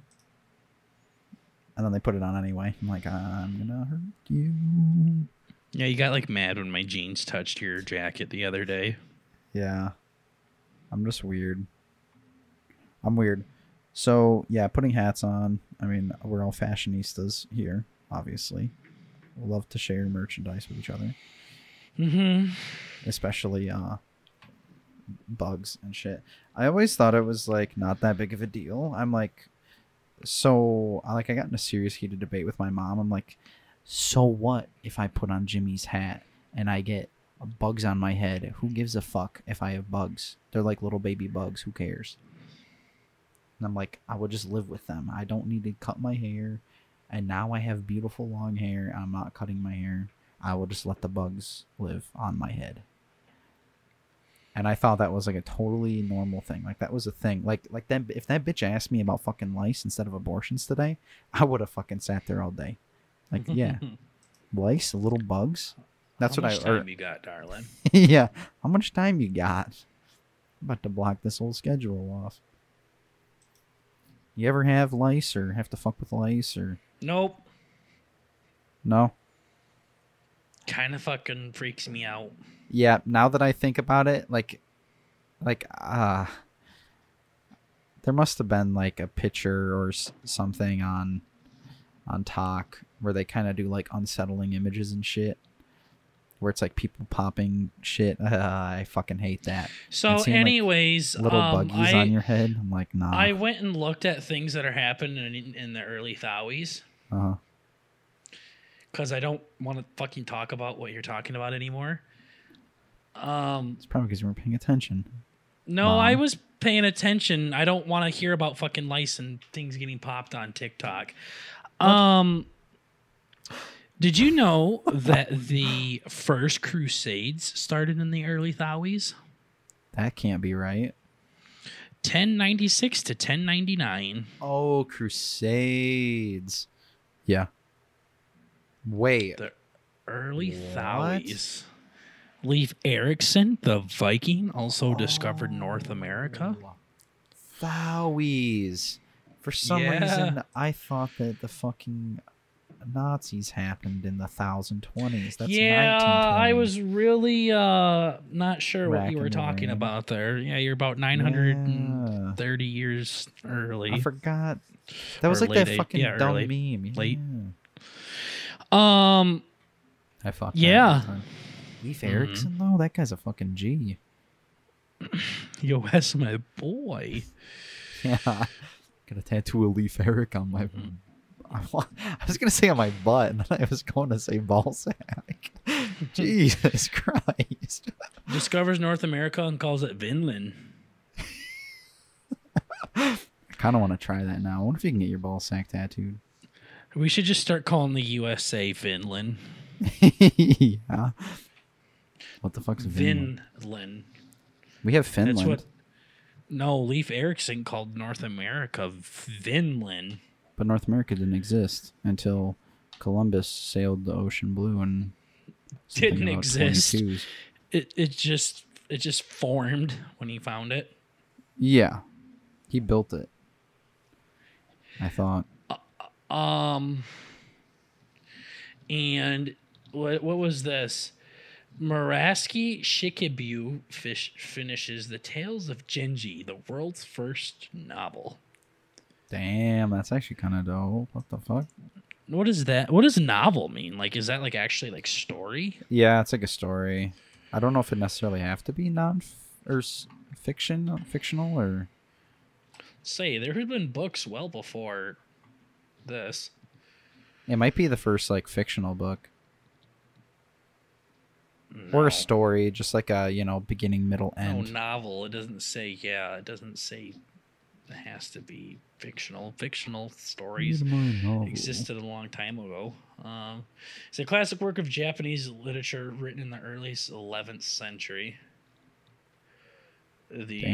And then they put it on anyway. I'm like, I'm gonna hurt you. Yeah, you got like mad when my jeans touched your jacket the other day. Yeah. I'm just weird. I'm weird. So, yeah, putting hats on. I mean, we're all fashionistas here, obviously. We love to share merchandise with each other, Mm-hmm. especially uh bugs and shit. I always thought it was like not that big of a deal. I'm like so I like I got in a serious heated debate with my mom. I'm like, so what if I put on Jimmy's hat and I get bugs on my head? Who gives a fuck if I have bugs? They're like little baby bugs. Who cares? And I'm like, I will just live with them. I don't need to cut my hair. And now I have beautiful long hair. I'm not cutting my hair. I will just let the bugs live on my head. and I thought that was like a totally normal thing. Like that was a thing. Like like that if that bitch asked me about fucking lice instead of abortions today, I would have fucking sat there all day. Like yeah, lice, little bugs. That's How what much I. or- time you got, darling. yeah. How much time you got? I'm about to block this whole schedule off. You ever have lice or have to fuck with lice or Nope. no? Kind of fucking freaks me out. Yeah, now that I think about it, like like uh there must have been like a picture or s- something on on talk where they kind of do like unsettling images and shit where it's like people popping shit. Uh, I fucking hate that. So, seeing, like, anyways, Little um, buggies I, on your head. I'm like, nah. I went and looked at things that are happening in, in the early Thowies uh-huh. because I don't want to fucking talk about what you're talking about anymore. Um, It's probably because you weren't paying attention. no, I was paying attention. I don't want to hear about fucking lice and things getting popped on TikTok. Um, did you know that the first Crusades started in the early Thowies? That can't be right. 1096 to 1099. Oh, Crusades. Yeah. Wait. The early What? Thowies. Leif Erikson, the Viking, also discovered oh. North America. Thowies. For some Yeah. reason, I thought that the fucking Nazis happened in the 1020s. That's yeah, I was really uh not sure what you were talking about there. Yeah, you're about 930 Yeah. years early. I forgot. That was Or like that eight- fucking yeah, dumb early- meme. late. Yeah. Um, I fucked. Yeah. That one time. Leif Mhm. Though, that guy's a fucking G. yo, that's my boy. Yeah. Got a tattoo of Leif Eric on my. I was gonna say on my butt, and then I was going to say ball sack. Jesus Christ! Discovers North America and calls it Vinland. I kind of want to try that now. I wonder if you can get your ball sack tattooed. We should just start calling the USA Vinland. yeah. What the fuck's Vinland? Vinland. We have Finland. That's what. No, Leif Erikson called North America Vinland. But North America didn't exist until Columbus sailed the ocean blue and Didn't exist. 22s. It it just it just formed when he found it. Yeah, he built it. I thought. Um, and what what was this? Murasaki Shikibu fish finishes the Tales of Genji, the world's first novel. Damn, that's actually kind of dope. What the fuck? What is that? What does novel mean? Like, is that like actually like story? Yeah, it's like a story. I don't know if it necessarily have to be non or fiction, fictional or Say there have been books well before this. it might be the first like fictional book or a story, just like a you know beginning, middle, No end. novel. It doesn't say. Yeah, it doesn't say. Has to be fictional. Fictional stories Read my novel. existed a long time ago. Um, it's a classic work of Japanese literature written in the early 11th century. The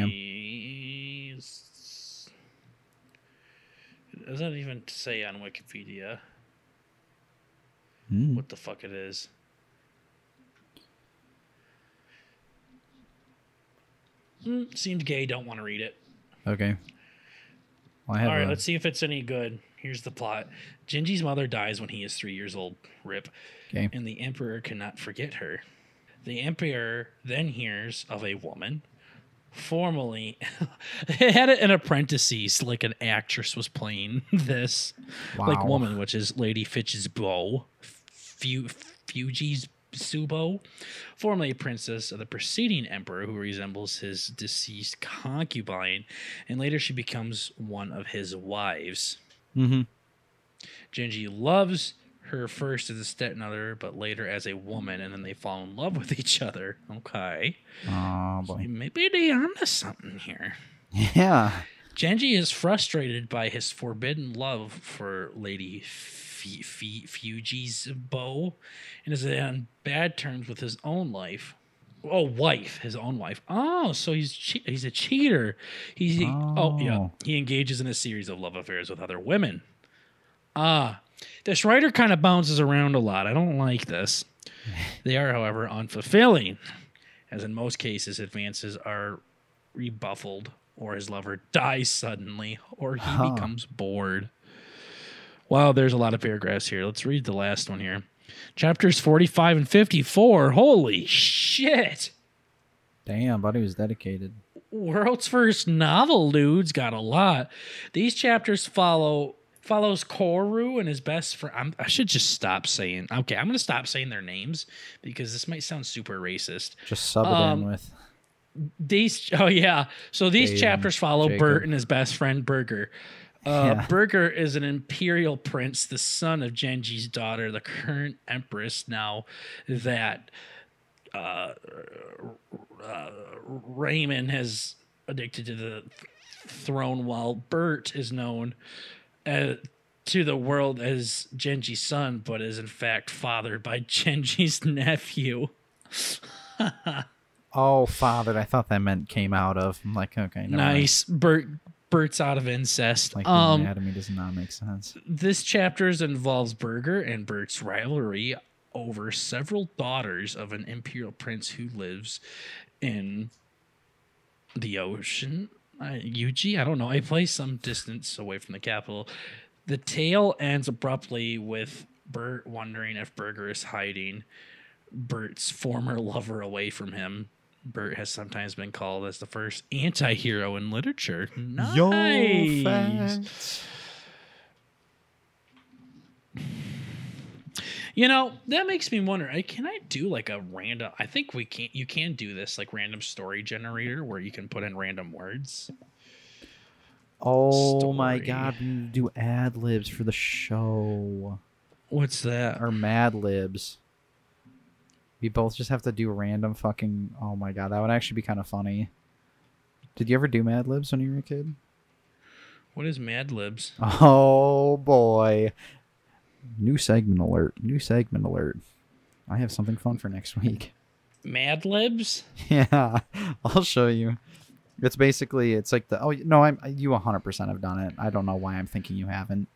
it doesn't even say on Wikipedia Hmm. what the fuck it is. Mm, seemed gay. Don't want to read it. Okay. Well, All right, a- let's see if it's any good. Here's the plot. Genji's mother dies when he is three years old. Rip. Okay. And the emperor cannot forget her. The emperor then hears of a woman, formerly, it had an apprentices, like an actress was playing this, like woman, which is Lady Fitch's bow, Fu- Fuji's Subo, formerly a princess of the preceding emperor who resembles his deceased concubine, and later she becomes one of his wives. Mm-hmm. Genji loves her first as a stepmother, but later as a woman, and then they fall in love with each other. Okay. Oh boy. Maybe they onto something here. Yeah. Genji is frustrated by his forbidden love for Lady F- F- Fujitsubo and is on bad terms with his own life. Oh, wife, his own wife. Oh, so he's che- he's a cheater. He's he- oh. yeah. Oh. He engages in a series of love affairs with other women. Ah, this writer kind of bounces around a lot. I don't like this. They are, however, unfulfilling, as in most cases, advances are rebuffled, or his lover dies suddenly, or he Huh. becomes bored. Wow, there's a lot of paragraphs here. Let's read the last one here. Chapters 45 and 54. Holy shit. Damn, buddy was dedicated. World's first novel dudes got a lot. These chapters follow follows Koru and his best friend. I'm, I should just stop saying. Okay, I'm gonna stop saying their names because this might sound super racist. Just sub it Um, in with. These oh yeah, so these Dave chapters follow Jacob. Bert and his best friend Burger. Uh, Yeah. Burger is an imperial prince, the son of Genji's daughter, the current empress. Now that uh, uh, Raymond has addicted to the th- throne, while Bert is known uh, to the world as Genji's son, but is in fact fathered by Genji's nephew. Oh, fathered. I thought that meant came out of. I'm like, okay, never mind. Nice, Bert. Bert's out of incest. Like the um, anatomy does not make sense. this chapters involves Berger and Bert's rivalry over several daughters of an imperial prince who lives in the ocean. Uh, Uji, I don't know, a place some distance away from the capital. The tale ends abruptly with Bert wondering if Berger is hiding Bert's former lover away from him. Bert has sometimes been called as the first anti-hero in literature. Nice. You know, that makes me wonder. I can I do like a random I think we can't. you can do this like random story generator where you can put in random words. Oh my god, we need to do ad libs for the show. What's that? Or mad libs. We both just have to do random fucking. Oh my god, that would actually be kind of funny. Did you ever do Mad Libs when you were a kid? What is Mad Libs? Oh boy. New segment alert. New segment alert. I have something fun for next week. Mad Libs? Yeah, I'll show you. It's basically it's like the oh no I'm you 100% have done it. I don't know why I'm thinking you haven't.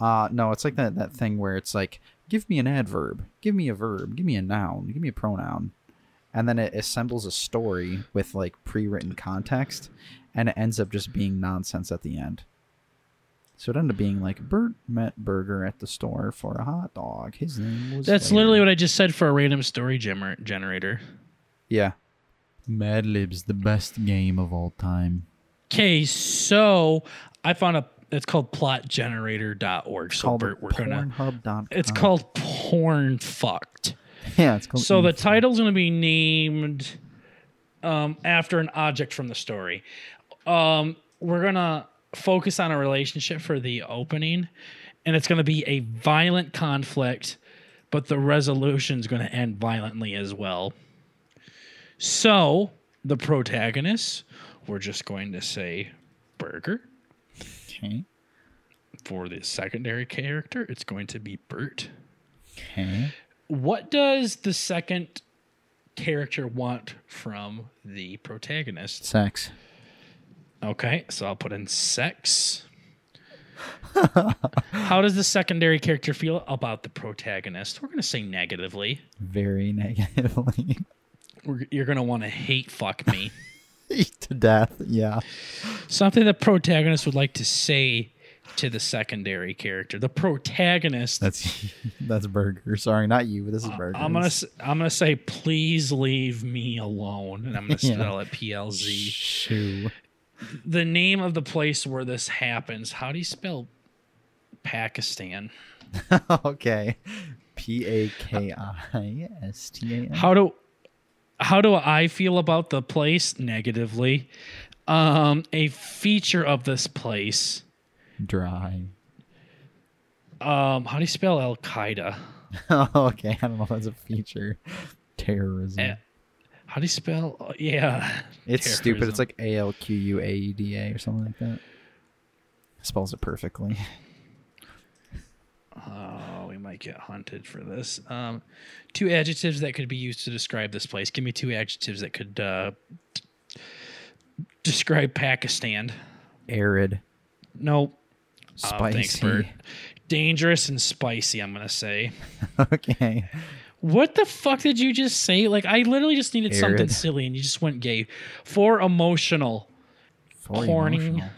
Uh no, it's like that that thing where it's like give me an adverb, give me a verb, give me a noun, give me a pronoun. And then it assembles a story with like pre-written context and it ends up just being nonsense at the end. So it ended up being like Bert met Burger at the store for a hot dog. His name was That's Larry." literally what I just said for a random story gener- generator. Yeah. Mad Lib's the best game of all time. Okay, so I found a it's called plotgenerator.org. So called we're gonna Pornhub.com. it's called porn fucked. yeah, it's called So the title's going to be named um, after an object from the story. Um, we're going to focus on a relationship for the opening, and it's going to be a violent conflict, but the resolution's going to end violently as well. So the protagonist, we're just going to say Burger. Okay. For the secondary character, it's going to be Bert. Okay. what does the second character want from the protagonist? Sex. Okay, so I'll put in sex. How does the secondary character feel about the protagonist? We're going to say negatively. Very negatively. We're, you're going to want to hate fuck me. to death. Yeah. Something the protagonist would like to say to the secondary character. The protagonist. That's that's Burger. Sorry, not you. but This is uh, Burger. I'm gonna I'm gonna say please leave me alone, and I'm gonna Yeah. spell it P L Z. Shoo. the name of the place where this happens. How do you spell Pakistan? okay. P A K I S T A N. How do how do I feel about the place negatively? Um, a feature of this place. Dry. Um, how do you spell Al Qaeda? okay, I don't know if that's a feature. Terrorism. Eh, How do you spell? uh, yeah, it's stupid. It's like A L Q U A E D A or something like that. Spells it perfectly. Oh, we might get hunted for this. Um, two adjectives that could be used to describe this place. Give me two adjectives that could uh, d- describe Pakistan. Arid, Nope. spicy. Oh, thanks, Bert. Dangerous and spicy. I'm gonna say. okay. What the fuck did you just say? Like I literally just needed something silly, and you just went gay. For emotional. For Horny. emotional.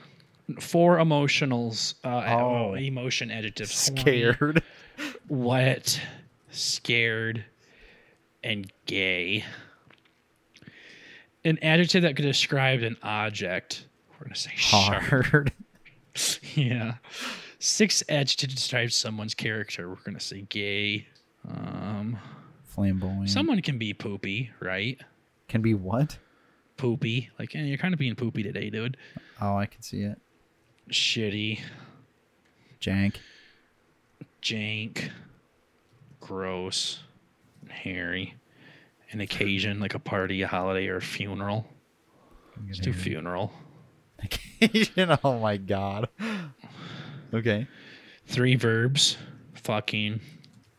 Four emotionals. Uh, oh. Oh. emotion adjectives. Scared. Wet, scared, and gay. An adjective that could describe an object. We're gonna say sharp. Hard. Yeah. Six adjectives to describe someone's character. We're gonna say gay. Um, Flamboyant. someone can be poopy, right? can be what? Poopy. Like, eh, you're kind of being poopy today, dude. Oh, I can see it. Shitty, Jank. Jank, gross, hairy. An occasion, like a party, a holiday, or a funeral. Let's do funeral. Occasion. Oh my god. Okay. Three verbs: fucking,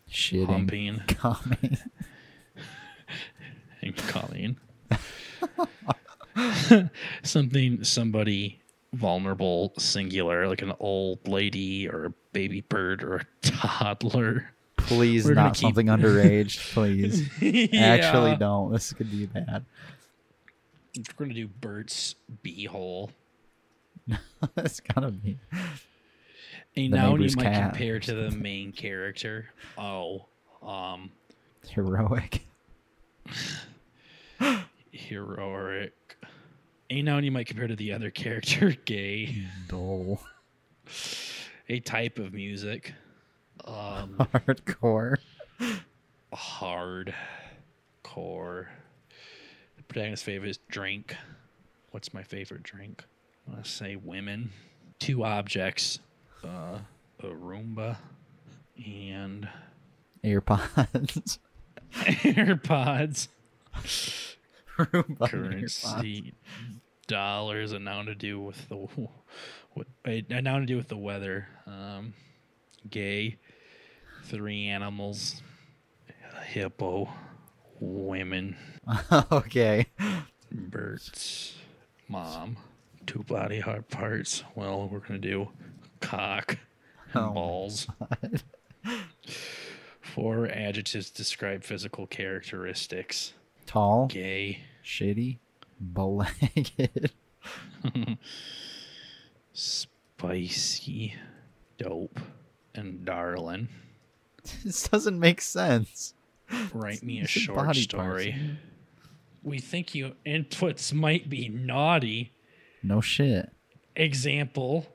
Shitting. humping, Coming. and calling. Something, somebody vulnerable, singular, like an old lady or a baby bird or a toddler. Please We're not keep- something underage. Please. Actually, don't. This could be bad. We're gonna do Bert's beehole. it's gotta be. A noun you might cat. compare to the main character. Oh, um, Heroic. heroic. A noun you might compare to the other character. Gay. Dull. A type of music. Um, Hardcore. hard core. The protagonist's favorite drink. What's my favorite drink? I want to say women. Two objects. Uh, a Roomba and AirPods. AirPods. AirPods. Currency. Dollars. A noun to do with the what? A, a to do with the weather. Um, gay. Three animals. Hippo. Women. okay. Bert's mom. Two body hard parts. Well, we're gonna do cock and Oh balls. Four adjectives describe physical characteristics. Tall. Gay. Shitty. Bow-legged. Spicy. Dope. And darling. this doesn't make sense. Write me a said short body story. parts. We think your inputs might be naughty. No shit. Example,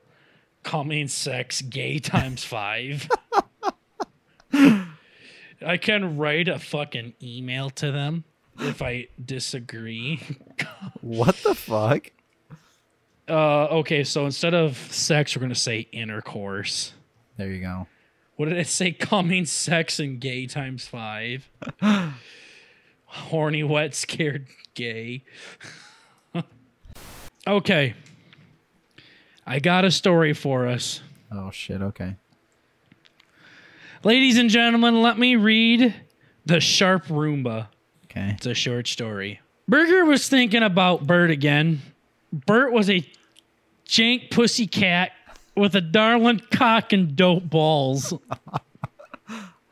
coming sex gay times five. I can write a fucking email to them if I disagree. What the fuck? Uh, okay, so instead of sex, we're gonna say intercourse. There you go. What did it say? Coming sex and gay times five. Horny, wet, scared, gay. okay. I got a story for us. Oh shit. Okay. Ladies and gentlemen, let me read The Sharp Roomba. Okay. It's a short story. Burger was thinking about Bert again. Bert was a jank pussy cat with a darling cock and dope balls.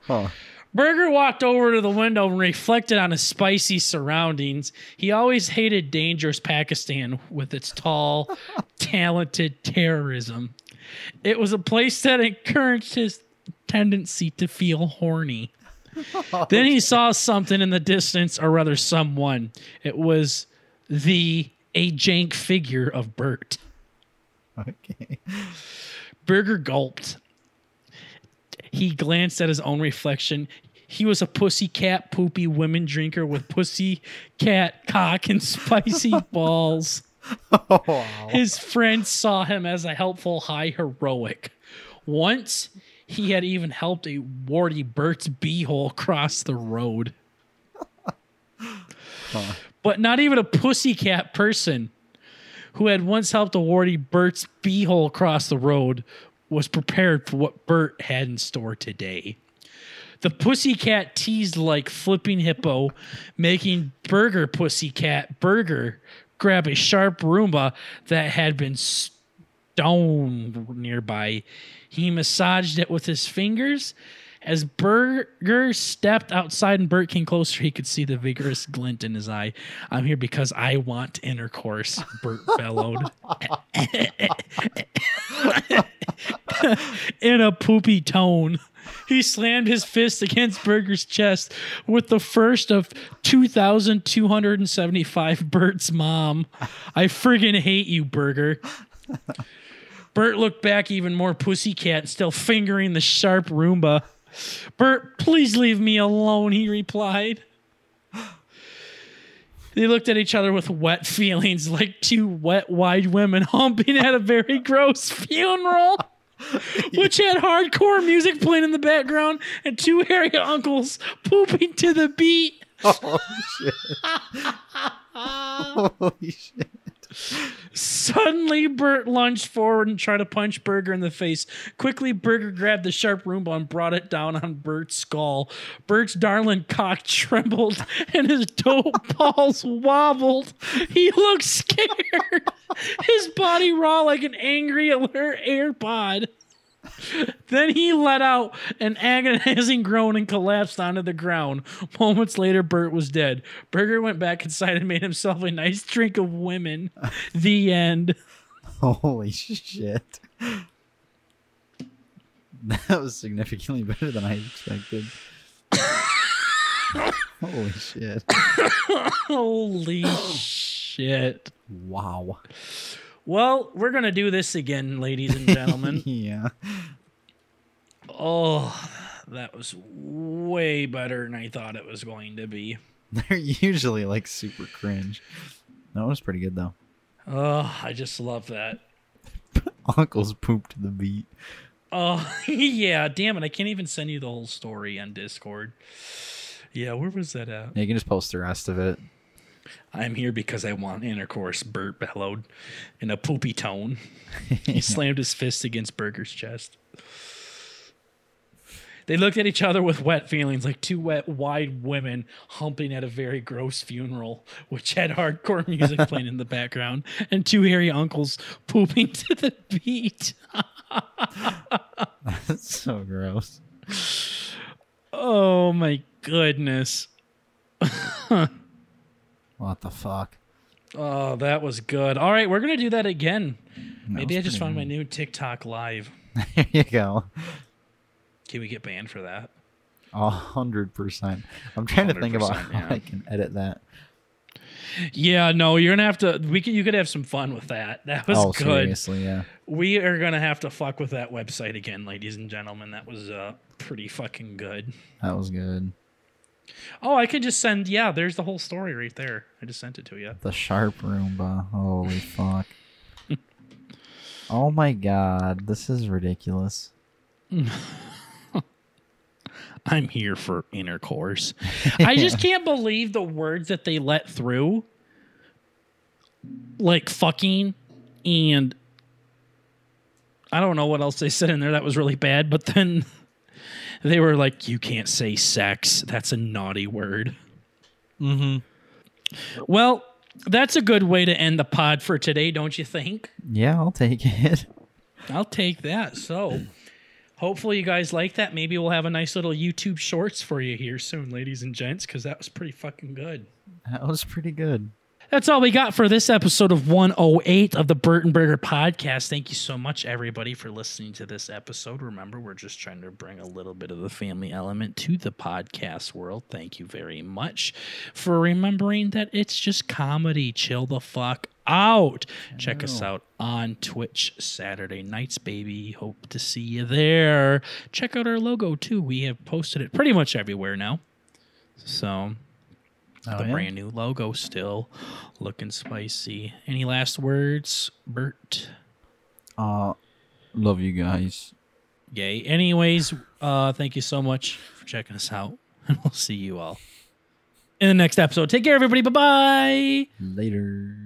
Huh. Burger walked over to the window and reflected on his spicy surroundings. He always hated dangerous Pakistan with its tall, talented terrorism. It was a place that encouraged his tendency to feel horny. then he saw something in the distance, or rather, someone. It was the a jank figure of Bert. Okay. Burger gulped. He glanced at his own reflection. He was a pussy cat poopy women drinker with pussy cat cock and spicy balls. Oh, wow. His friends saw him as a helpful high heroic. Once he had even helped a warty Bert's beehole cross the road. But not even a pussycat person who had once helped a warty Bert's beehole cross the road was prepared for what Bert had in store today. The pussycat teased like flipping hippo, making Burger Pussycat Burger grab a sharp Roomba that had been stoned nearby. He massaged it with his fingers. As Burger stepped outside and Bert came closer, he could see the vigorous glint in his eye. I'm here because I want intercourse, Bert bellowed. in a poopy tone. He slammed his fist against Burger's chest with the first of 2,275 Bert's mom. I friggin' hate you, Burger. Bert looked back even more pussycat, still fingering the sharp Roomba. Bert, please leave me alone, he replied. They looked at each other with wet feelings, like two wet, wide women humping at a very gross funeral, which had hardcore music playing in the background and two hairy uncles pooping to the beat. Oh shit! Holy shit! Suddenly, Bert lunged forward and tried to punch Burger in the face. Quickly, Burger grabbed the sharp Roomba and brought it down on Bert's skull. Bert's darling cock trembled and his dope balls wobbled. He looked scared, his body raw like an angry alert AirPod. Then he let out an agonizing groan and collapsed onto the ground. Moments later, Bert was dead. Burger went back inside and made himself a nice drink of women. The end. Holy shit! That was significantly better than I expected. Holy shit! Holy shit. Wow. Well, we're going to do this again, ladies and gentlemen. yeah. oh, that was way better than I thought it was going to be. They're usually like super cringe. That was pretty good though. Oh, I just love that. Uncle's pooped to the beat. Oh, yeah. Damn it. I can't even send you the whole story on Discord. Yeah, where was that at? Yeah, you can just post the rest of it. I'm here because I want intercourse, Bert bellowed in a poopy tone. he slammed his fist against Burger's chest. They looked at each other with wet feelings, like two wet, wide women humping at a very gross funeral, which had hardcore music playing in the background, and two hairy uncles pooping to the beat. That's so gross. Oh my goodness. What the fuck? Oh, that was good. All right, we're gonna do that again. Maybe I just found my new TikTok live. There you go. Can we get banned for that? A hundred percent. I'm trying to think about 100%, how yeah. I can edit that. Yeah, no, you're gonna have to. We could, you could have some fun with that. That was oh, good. seriously, yeah. We are gonna have to fuck with that website again, ladies and gentlemen. That was uh pretty fucking good. That was good. Oh, I can just send. Yeah, there's the whole story right there. I just sent it to you. The sharp Roomba. Holy fuck. oh my god, this is ridiculous. I'm here for intercourse. I just can't believe the words that they let through. Like fucking and I don't know what else they said in there that was really bad, but then they were like, you can't say sex. That's a naughty word. Mm-hmm. Well, that's a good way to end the pod for today, don't you think? Yeah, I'll take it. I'll take that. So, hopefully, you guys like that. Maybe we'll have a nice little YouTube shorts for you here soon, ladies and gents, because that was pretty fucking good. That was pretty good. That's all we got for this episode of 108 of the Bert and Burger podcast. Thank you so much, everybody, for listening to this episode. Remember, we're just trying to bring a little bit of the family element to the podcast world. Thank you very much for remembering that it's just comedy. Chill the fuck out. Check us out on Twitch Saturday nights, baby. Hope to see you there. Check out our logo, too. We have posted it pretty much everywhere now. So Oh, the yeah? brand new logo still looking spicy. Any last words, Bert? Uh, love you guys. Yay. Anyways, uh, thank you so much for checking us out, and we'll see you all in the next episode. Take care, everybody. Bye bye. Later.